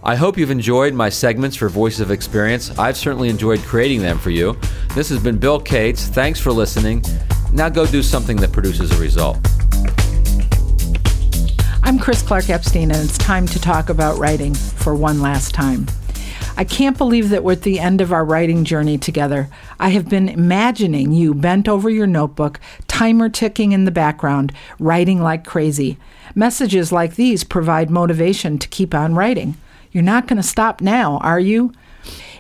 I hope you've enjoyed my segments for Voices of Experience. I've certainly enjoyed creating them for you. This has been Bill Cates. Thanks for listening. Now go do something that produces a result. I'm Chris Clarke-Epstein, and it's time to talk about writing for one last time. I can't believe that we're at the end of our writing journey together. I have been imagining you bent over your notebook, timer ticking in the background, writing like crazy. Messages like these provide motivation to keep on writing. You're not going to stop now, are you?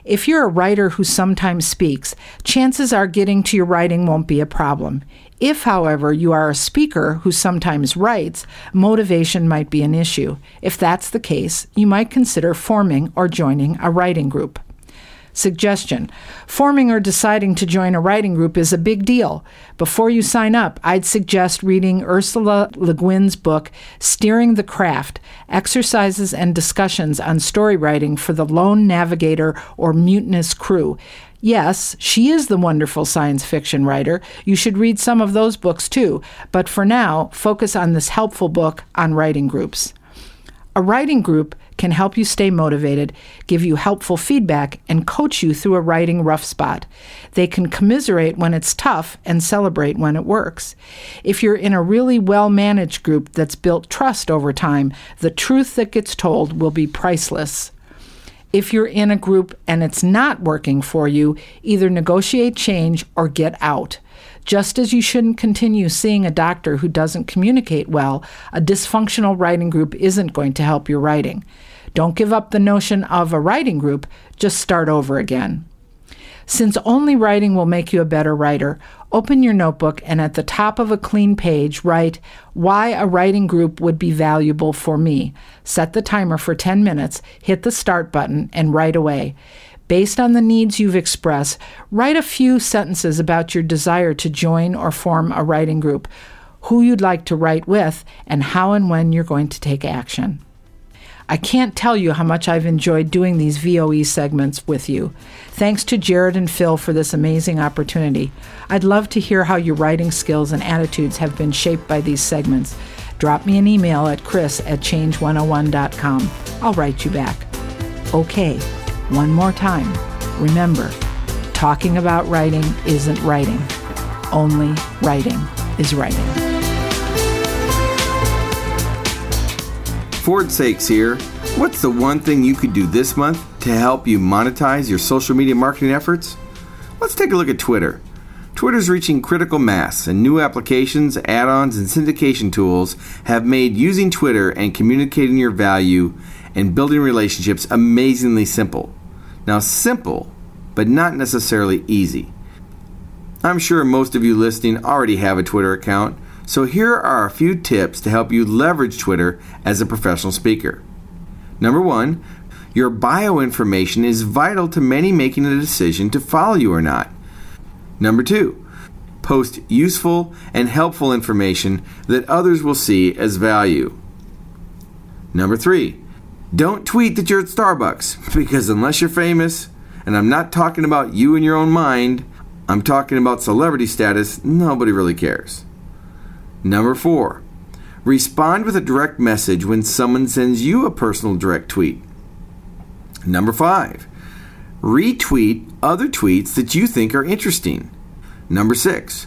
If you're a writer who sometimes speaks, chances are getting to your writing won't be a problem. If, however, you are a speaker who sometimes writes, motivation might be an issue. If that's the case, you might consider forming or joining a writing group. Suggestion Forming or deciding to join a writing group is a big deal. Before you sign up, I'd suggest reading Ursula Le Guin's book, Steering the Craft Exercises and Discussions on Story Writing for the Lone Navigator or Mutinous Crew. Yes, she is the wonderful science fiction writer. You should read some of those books too, but for now, focus on this helpful book on writing groups. A writing group can help you stay motivated, give you helpful feedback, and coach you through a writing rough spot. They can commiserate when it's tough and celebrate when it works. If you're in a really well managed group that's built trust over time, the truth that gets told will be priceless. If you're in a group and it's not working for you, either negotiate change or get out. Just as you shouldn't continue seeing a doctor who doesn't communicate well, a dysfunctional writing group isn't going to help your writing. Don't give up the notion of a writing group, just start over again. Since only writing will make you a better writer, open your notebook and at the top of a clean page write why a writing group would be valuable for me. Set the timer for 10 minutes, hit the start button, and write away. Based on the needs you've expressed, write a few sentences about your desire to join or form a writing group, who you'd like to write with, and how and when you're going to take action. I can't tell you how much I've enjoyed doing these VOE segments with you. Thanks to Jared and Phil for this amazing opportunity. I'd love to hear how your writing skills and attitudes have been shaped by these segments. Drop me an email at chris at change101.com. I'll write you back. Okay, one more time. Remember, talking about writing isn't writing, only writing is writing. Ford Saeks here. What's the one thing you could do this month to help you monetize your social media marketing efforts? Let's take a look at Twitter. Twitter's reaching critical mass, and new applications, add ons, and syndication tools have made using Twitter and communicating your value and building relationships amazingly simple. Now, simple, but not necessarily easy. I'm sure most of you listening already have a Twitter account, so here are a few tips to help you leverage Twitter as a professional speaker. Number one, your bio information is vital to many making a decision to follow you or not. Number two, post useful and helpful information that others will see as value. Number three, don't tweet that you're at Starbucks *laughs* because unless you're famous, and I'm not talking about you in your own mind, I'm talking about celebrity status, nobody really cares. Number four, respond with a direct message when someone sends you a personal direct tweet. Number five, retweet other tweets that you think are interesting. Number six,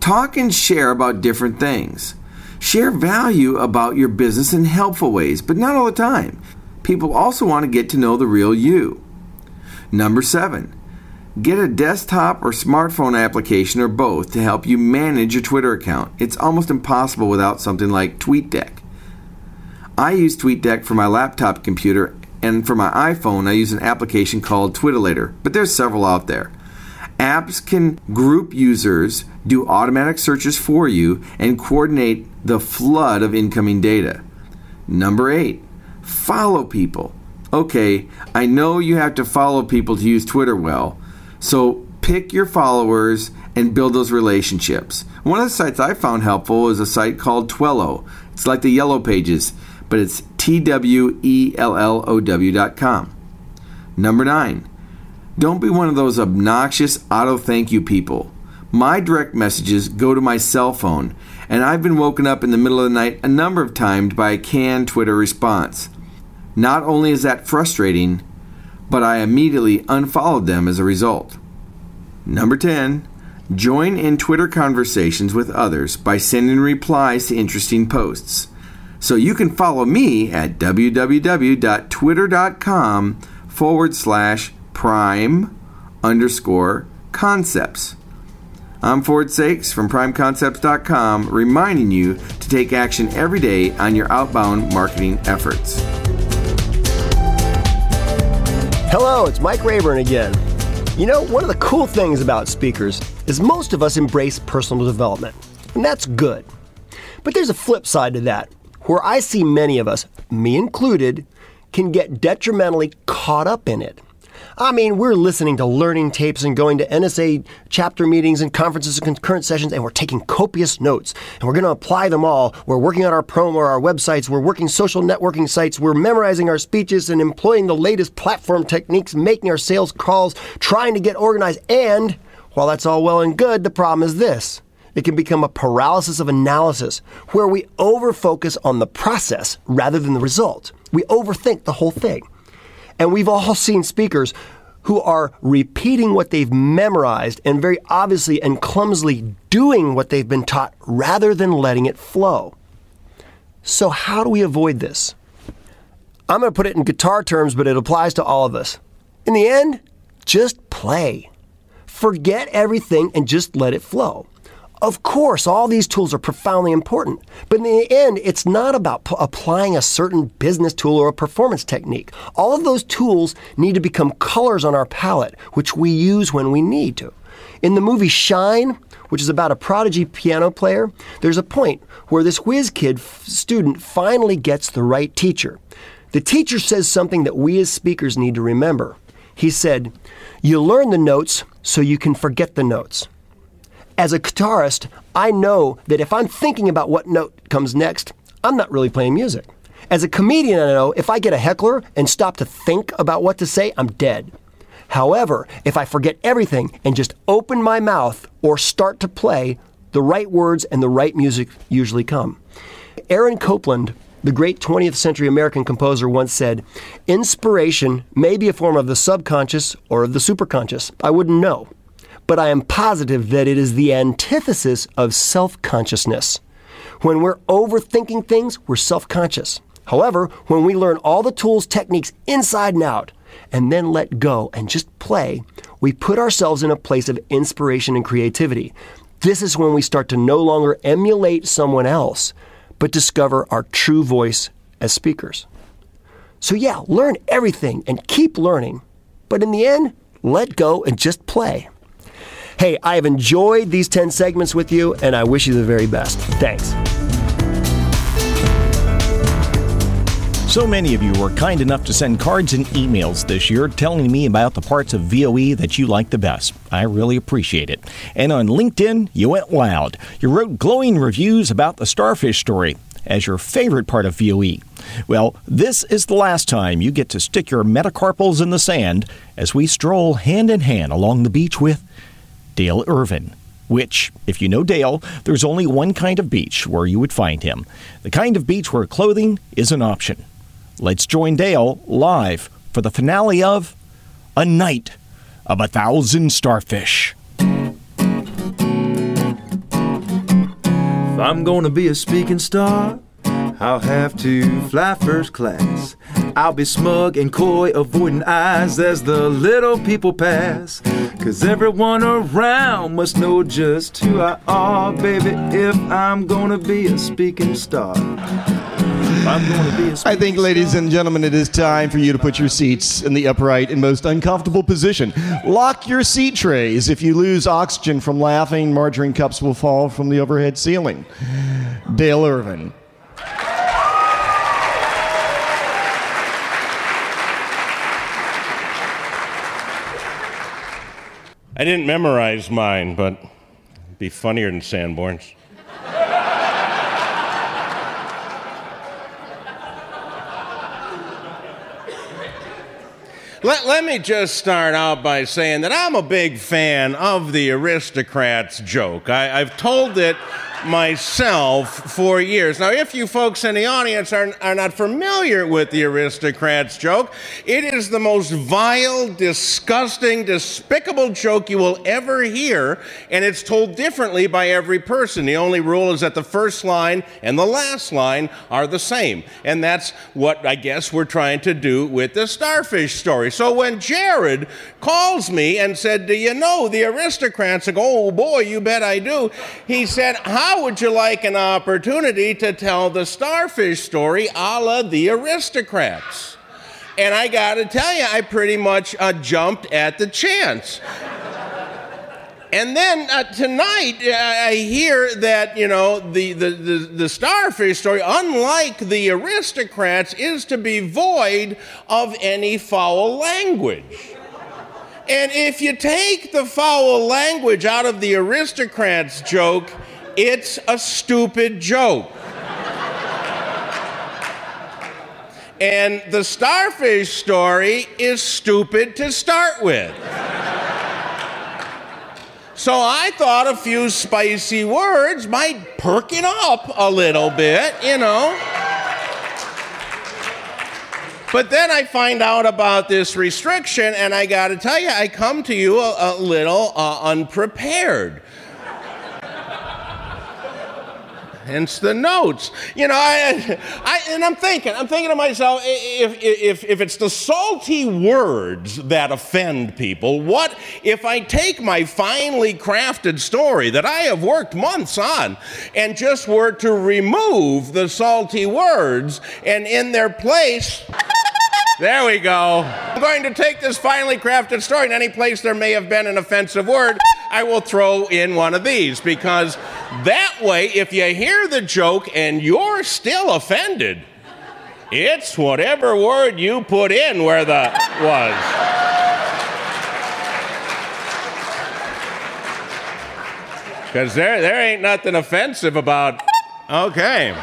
talk and share about different things. Share value about your business in helpful ways, but not all the time. People also want to get to know the real you. Number seven, Get a desktop or smartphone application or both to help you manage your Twitter account. It's almost impossible without something like TweetDeck. I use TweetDeck for my laptop computer, and for my iPhone, I use an application called Twitterator, but there's several out there. Apps can group users, do automatic searches for you, and coordinate the flood of incoming data. Number eight, follow people. Okay, I know you have to follow people to use Twitter well so pick your followers and build those relationships. One of the sites I found helpful is a site called Twellow. It's like the Yellow Pages, but it's T W E L L O com. Number nine, don't be one of those obnoxious auto thank you people. My direct messages go to my cell phone, and I've been woken up in the middle of the night a number of times by a canned Twitter response. Not only is that frustrating, but I immediately unfollowed them as a result. Number 10. Join in Twitter conversations with others by sending replies to interesting posts. So you can follow me at www.twitter.com forward slash prime underscore concepts. I'm Ford Saeks from primeconcepts.com reminding you to take action every day on your outbound marketing efforts. Hello, it's Mike Rayburn again. You know, one of the cool things about speakers is most of us embrace personal development, and that's good. But there's a flip side to that, where I see many of us, me included, can get detrimentally caught up in it. I mean, we're listening to learning tapes and going to NSA chapter meetings and conferences and concurrent sessions, and we're taking copious notes. And we're going to apply them all. We're working on our promo or our websites. We're working social networking sites. We're memorizing our speeches and employing the latest platform techniques, making our sales calls, trying to get organized. And while that's all well and good, the problem is this. It can become a paralysis of analysis where we overfocus on the process rather than the result. We overthink the whole thing. And we've all seen speakers who are repeating what they've memorized and very obviously and clumsily doing what they've been taught rather than letting it flow. So, how do we avoid this? I'm going to put it in guitar terms, but it applies to all of us. In the end, just play. Forget everything and just let it flow. Of course, all these tools are profoundly important, but in the end, it's not about p- applying a certain business tool or a performance technique. All of those tools need to become colors on our palette, which we use when we need to. In the movie Shine, which is about a prodigy piano player, there's a point where this whiz kid f- student finally gets the right teacher. The teacher says something that we as speakers need to remember. He said, You learn the notes so you can forget the notes. As a guitarist, I know that if I'm thinking about what note comes next, I'm not really playing music. As a comedian, I know if I get a heckler and stop to think about what to say, I'm dead. However, if I forget everything and just open my mouth or start to play, the right words and the right music usually come. Aaron Copland, the great 20th century American composer, once said, Inspiration may be a form of the subconscious or of the superconscious. I wouldn't know. But I am positive that it is the antithesis of self consciousness. When we're overthinking things, we're self conscious. However, when we learn all the tools, techniques inside and out, and then let go and just play, we put ourselves in a place of inspiration and creativity. This is when we start to no longer emulate someone else, but discover our true voice as speakers. So, yeah, learn everything and keep learning, but in the end, let go and just play. Hey, I have enjoyed these 10 segments with you, and I wish you the very best. Thanks. So many of you were kind enough to send cards and emails this year telling me about the parts of VOE that you like the best. I really appreciate it. And on LinkedIn, you went wild. You wrote glowing reviews about the starfish story as your favorite part of VOE. Well, this is the last time you get to stick your metacarpals in the sand as we stroll hand in hand along the beach with Dale Irvin. Which, if you know Dale, there's only one kind of beach where you would find him the kind of beach where clothing is an option. Let's join Dale live for the finale of A Night of a Thousand Starfish. If I'm gonna be a speaking star, I'll have to fly first class. I'll be smug and coy, avoiding eyes as the little people pass. Cause everyone around must know just who I are, baby, if I'm gonna be a speaking star. I think, ladies and gentlemen, it is time for you to put your seats in the upright and most uncomfortable position. Lock your seat trays. If you lose oxygen from laughing, margarine cups will fall from the overhead ceiling. Dale Irvin. I didn't memorize mine, but it'd be funnier than Sanborn's. Let, let me just start out by saying that I'm a big fan of the aristocrats joke. I, I've told it myself for years. Now, if you folks in the audience are, are not familiar with the aristocrats joke, it is the most vile, disgusting, despicable joke you will ever hear, and it's told differently by every person. The only rule is that the first line and the last line are the same. And that's what I guess we're trying to do with the starfish story. So when Jared calls me and said, Do you know the aristocrats? I go, Oh boy, you bet I do. He said, How would you like an opportunity to tell the starfish story a la the aristocrats? And I got to tell you, I pretty much uh, jumped at the chance. And then uh, tonight, uh, I hear that, you know, the, the, the, the, starfish story, unlike the aristocrats, is to be void of any foul language. And if you take the foul language out of the aristocrats joke, it's a stupid joke. and the starfish story is stupid to start with. So I thought a few spicy words might perk it up a little bit, you know. But then I find out about this restriction, and I got to tell you, I come to you a, a little uh, unprepared. Hence the notes. You know, I, I, and I'm thinking, I'm thinking to myself, if, if, if it's the salty words that offend people, what if I take my finely crafted story that I have worked months on and just were to remove the salty words and in their place, there we go. I'm going to take this finely crafted story, and any place there may have been an offensive word, I will throw in one of these because that way, if you hear the joke and you're still offended, it's whatever word you put in where the was. Because there, there ain't nothing offensive about. Okay.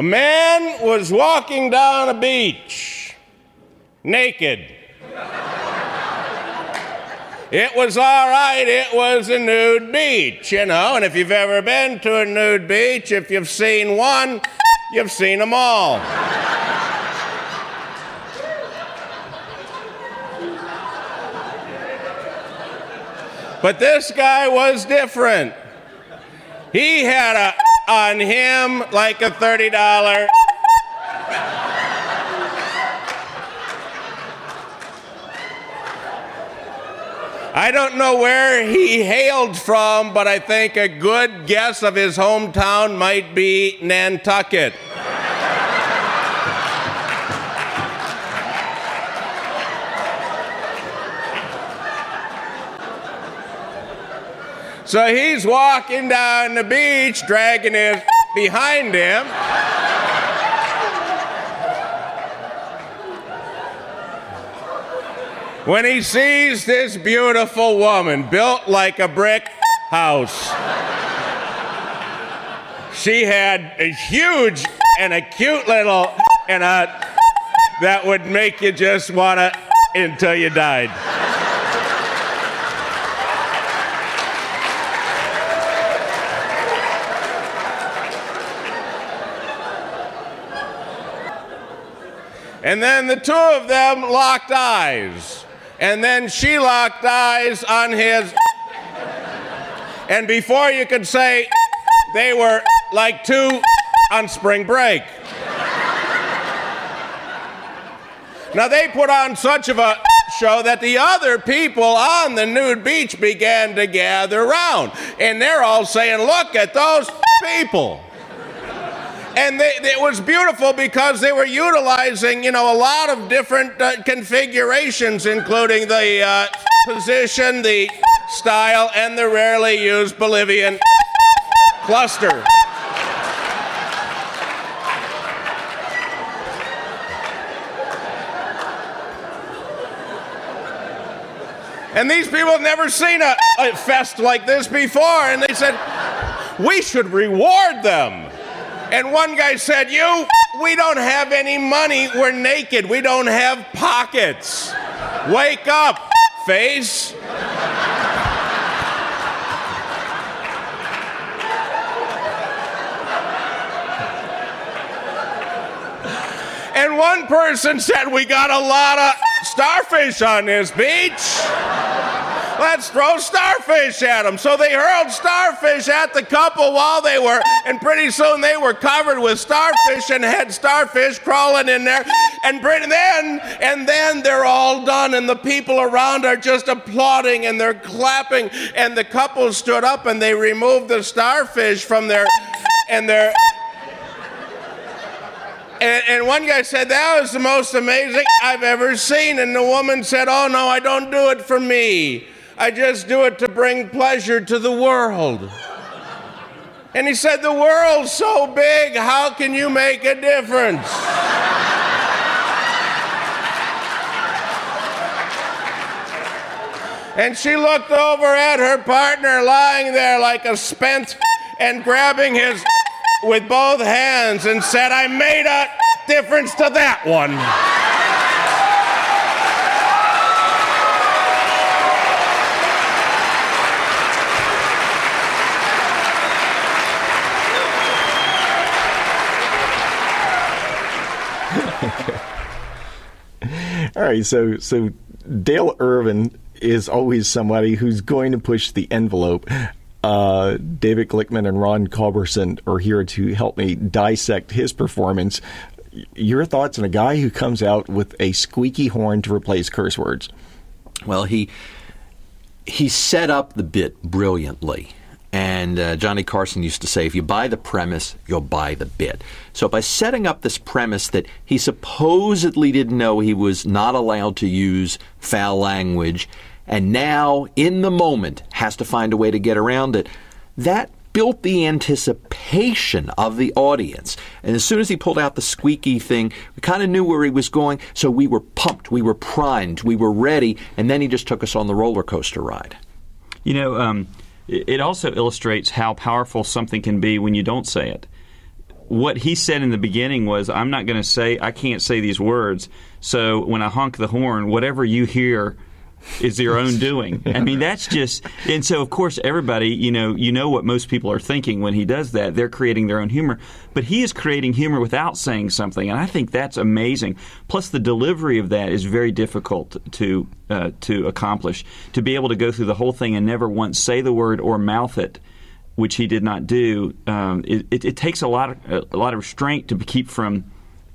A man was walking down a beach naked. It was all right, it was a nude beach, you know, and if you've ever been to a nude beach, if you've seen one, you've seen them all. But this guy was different. He had a on him like a $30 I don't know where he hailed from, but I think a good guess of his hometown might be Nantucket. So he's walking down the beach, dragging his *laughs* behind him. When he sees this beautiful woman built like a brick house, she had a huge and a cute little and a that would make you just wanna until you died. And then the two of them locked eyes. And then she locked eyes on his. And before you could say, they were like two on spring break. Now they put on such of a show that the other people on the nude beach began to gather around. And they're all saying, Look at those people and they, it was beautiful because they were utilizing, you know, a lot of different uh, configurations, including the uh, position, the style, and the rarely used Bolivian cluster. And these people have never seen a, a fest like this before, and they said, we should reward them. And one guy said, You, we don't have any money. We're naked. We don't have pockets. Wake up, face. And one person said, We got a lot of starfish on this beach. Let's throw starfish at them. So they hurled starfish at the couple while they were, and pretty soon they were covered with starfish and had starfish crawling in there. And then, and then they're all done, and the people around are just applauding and they're clapping. And the couple stood up and they removed the starfish from their, and their, and, and, one guy said, That was the most amazing I've ever seen. And the woman said, Oh, no, I don't do it for me. I just do it to bring pleasure to the world. And he said, The world's so big, how can you make a difference? And she looked over at her partner lying there like a spent and grabbing his with both hands and said, I made a difference to that one. All right, so so Dale Irvin is always somebody who's going to push the envelope. Uh, David Glickman and Ron Culberson are here to help me dissect his performance. Your thoughts on a guy who comes out with a squeaky horn to replace curse words? Well, he he set up the bit brilliantly. And uh, Johnny Carson used to say, if you buy the premise, you'll buy the bit. So by setting up this premise that he supposedly didn't know he was not allowed to use foul language, and now in the moment has to find a way to get around it, that built the anticipation of the audience. And as soon as he pulled out the squeaky thing, we kind of knew where he was going, so we were pumped, we were primed, we were ready, and then he just took us on the roller coaster ride. You know, um, it also illustrates how powerful something can be when you don't say it. what he said in the beginning was, "I'm not going to say, I can't say these words. So when I honk the horn, whatever you hear." Is your own doing. I mean, that's just, and so of course everybody, you know, you know what most people are thinking when he does that. They're creating their own humor, but he is creating humor without saying something, and I think that's amazing. Plus, the delivery of that is very difficult to uh, to accomplish. To be able to go through the whole thing and never once say the word or mouth it which he did not do. Um, it, it, it, takes a lot of a lot of restraint to keep from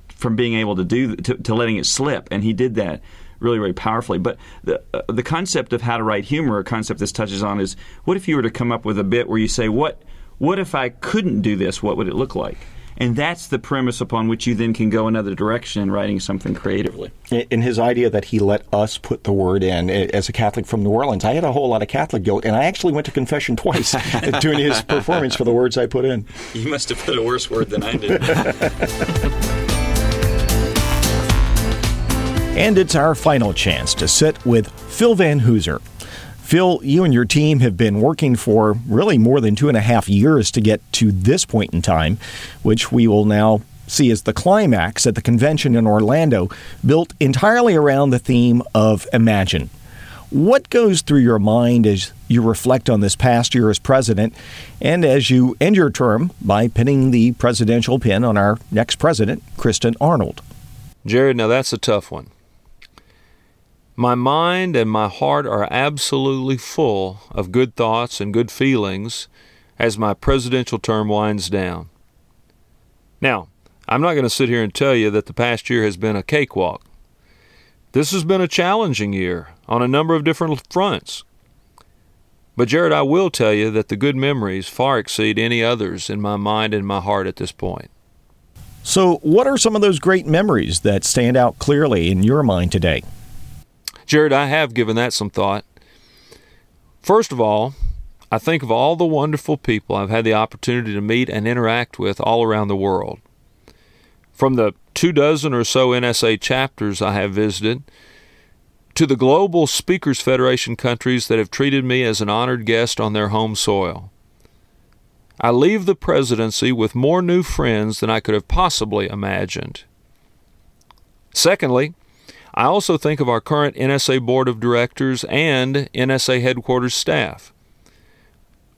from being able to do to, to letting it slip, and he did that really, really powerfully. But the uh, the concept of how to write humor, a concept this touches on, is what if you were to come up with a bit where you say, what what if I couldn't do this? What would it look like? And that's the premise upon which you then can go another direction in writing something creatively. In his idea that he let us put the word in, as a Catholic from New Orleans, I had a whole lot of Catholic guilt, and I actually went to confession twice *laughs* during his performance for the words I put in. You must have put a worse word than I did. *laughs* And it's our final chance to sit with Phil Van Hooser. Phil, you and your team have been working for really more than two and a half years to get to this point in time, which we will now see as the climax at the convention in Orlando, built entirely around the theme of Imagine. What goes through your mind as you reflect on this past year as president and as you end your term by pinning the presidential pin on our next president, Kristen Arnold? Jared, now that's a tough one. My mind and my heart are absolutely full of good thoughts and good feelings as my presidential term winds down. Now, I'm not going to sit here and tell you that the past year has been a cakewalk. This has been a challenging year on a number of different fronts. But, Jared, I will tell you that the good memories far exceed any others in my mind and my heart at this point. So, what are some of those great memories that stand out clearly in your mind today? Jared, I have given that some thought. First of all, I think of all the wonderful people I've had the opportunity to meet and interact with all around the world. From the two dozen or so NSA chapters I have visited, to the Global Speakers Federation countries that have treated me as an honored guest on their home soil. I leave the presidency with more new friends than I could have possibly imagined. Secondly, I also think of our current NSA Board of Directors and NSA headquarters staff.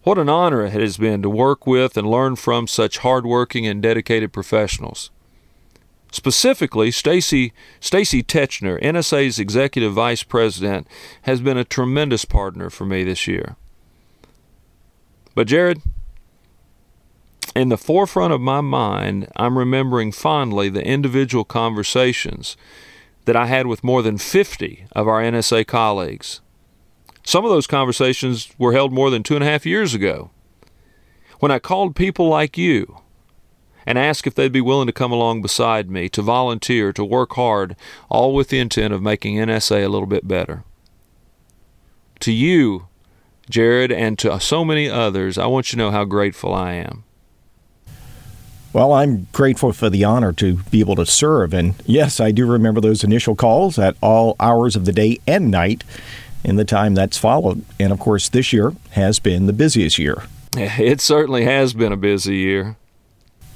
What an honor it has been to work with and learn from such hardworking and dedicated professionals. Specifically, Stacy Stacy Tetschner, NSA's executive vice president, has been a tremendous partner for me this year. But Jared, in the forefront of my mind, I'm remembering fondly the individual conversations that I had with more than 50 of our NSA colleagues. Some of those conversations were held more than two and a half years ago. When I called people like you and asked if they'd be willing to come along beside me, to volunteer, to work hard, all with the intent of making NSA a little bit better. To you, Jared, and to so many others, I want you to know how grateful I am. Well, I'm grateful for the honor to be able to serve. And yes, I do remember those initial calls at all hours of the day and night in the time that's followed. And of course, this year has been the busiest year. *laughs* It certainly has been a busy year.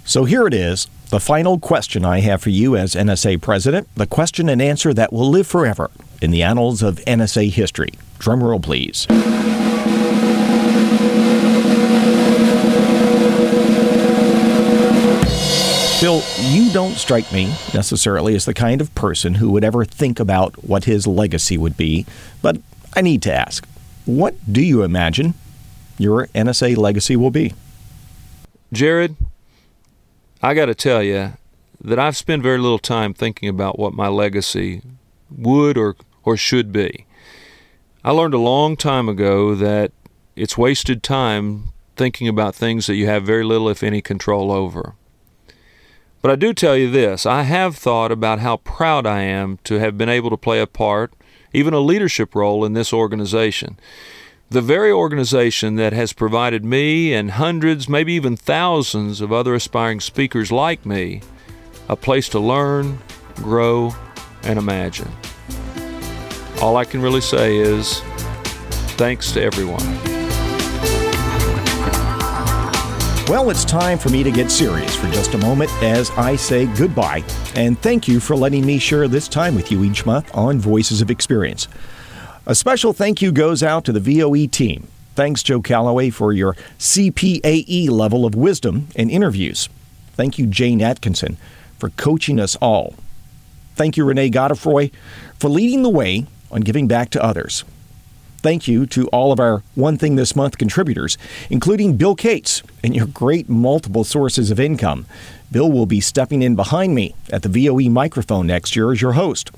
So here it is the final question I have for you as NSA president, the question and answer that will live forever in the annals of NSA history. Drum roll, please. Phil, you don't strike me necessarily as the kind of person who would ever think about what his legacy would be, but I need to ask what do you imagine your NSA legacy will be? Jared, I got to tell you that I've spent very little time thinking about what my legacy would or, or should be. I learned a long time ago that it's wasted time thinking about things that you have very little, if any, control over. But I do tell you this I have thought about how proud I am to have been able to play a part, even a leadership role in this organization. The very organization that has provided me and hundreds, maybe even thousands of other aspiring speakers like me a place to learn, grow, and imagine. All I can really say is thanks to everyone. Well, it's time for me to get serious for just a moment as I say goodbye and thank you for letting me share this time with you each month on Voices of Experience. A special thank you goes out to the VOE team. Thanks, Joe Calloway, for your CPAE level of wisdom and interviews. Thank you, Jane Atkinson, for coaching us all. Thank you, Renee Godefroy, for leading the way on giving back to others. Thank you to all of our One Thing This Month contributors, including Bill Cates and your great multiple sources of income. Bill will be stepping in behind me at the VOE microphone next year as your host.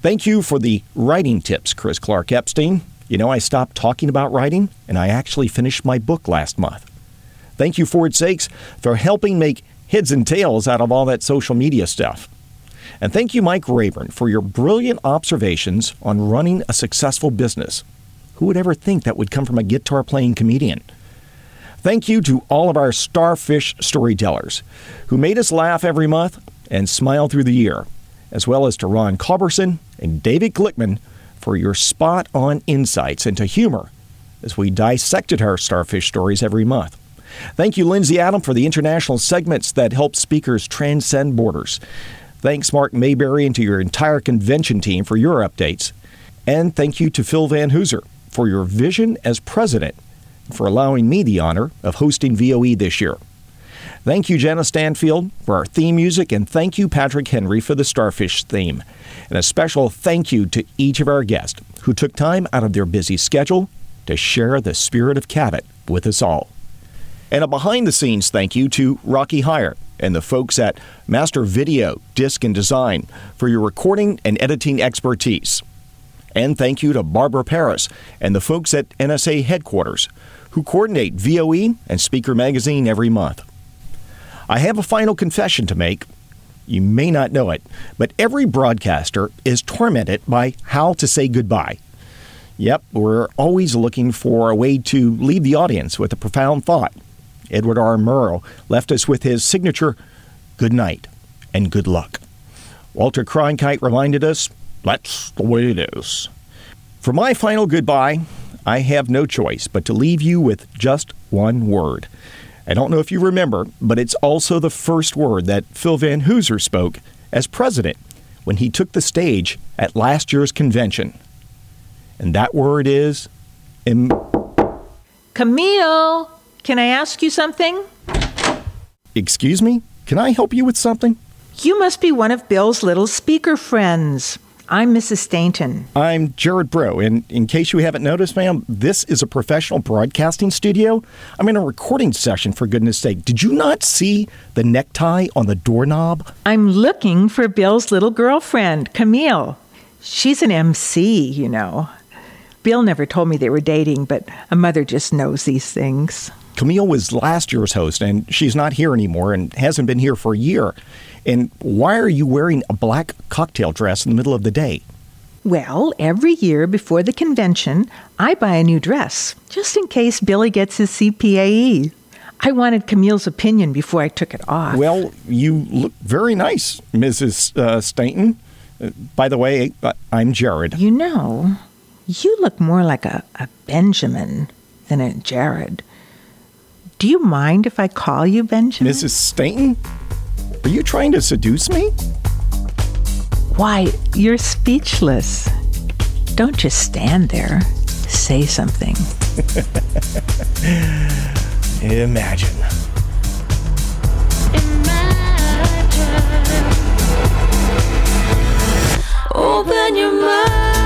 Thank you for the writing tips, Chris Clarke-Epstein. You know, I stopped talking about writing and I actually finished my book last month. Thank you, Ford Saeks, for helping make heads and tails out of all that social media stuff. And thank you, Mike Rayburn, for your brilliant observations on running a successful business. Who would ever think that would come from a guitar playing comedian? Thank you to all of our starfish storytellers who made us laugh every month and smile through the year, as well as to Ron Culberson and David Glickman for your spot on insights into humor as we dissected our starfish stories every month. Thank you, Lindsay Adam, for the international segments that help speakers transcend borders. Thanks, Mark Mayberry, and to your entire convention team for your updates. And thank you to Phil Van Hooser for your vision as president for allowing me the honor of hosting VOE this year. Thank you, Jana Stanfield, for our theme music, and thank you, Patrick Henry, for the Starfish theme. And a special thank you to each of our guests who took time out of their busy schedule to share the spirit of Cavett with us all. And a behind the scenes thank you to Rocky Heyer and the folks at Master Video, Disc, and Design for your recording and editing expertise. And thank you to Barbara Paris and the folks at NSA headquarters who coordinate VOE and Speaker Magazine every month. I have a final confession to make. You may not know it, but every broadcaster is tormented by how to say goodbye. Yep, we're always looking for a way to leave the audience with a profound thought. Edward R. Murrow left us with his signature good night and good luck. Walter Cronkite reminded us that's the way it is. For my final goodbye, I have no choice but to leave you with just one word. I don't know if you remember, but it's also the first word that Phil Van Hooser spoke as president when he took the stage at last year's convention. And that word is Im- Camille, can I ask you something? Excuse me? Can I help you with something? You must be one of Bill's little speaker friends. I'm Mrs. Stainton. I'm Jared Bro, and in case you haven't noticed, ma'am, this is a professional broadcasting studio. I'm in a recording session, for goodness sake. Did you not see the necktie on the doorknob? I'm looking for Bill's little girlfriend, Camille. She's an MC, you know. Bill never told me they were dating, but a mother just knows these things. Camille was last year's host, and she's not here anymore and hasn't been here for a year. And why are you wearing a black cocktail dress in the middle of the day? Well, every year before the convention, I buy a new dress, just in case Billy gets his CPAE. I wanted Camille's opinion before I took it off. Well, you look very nice, Mrs. Uh, Stainton. Uh, by the way, uh, I'm Jared. You know, you look more like a, a Benjamin than a Jared. Do you mind if I call you Benjamin? Mrs. Stainton? Are you trying to seduce me? Why, you're speechless. Don't just stand there. Say something. *laughs* Imagine. Open your mind.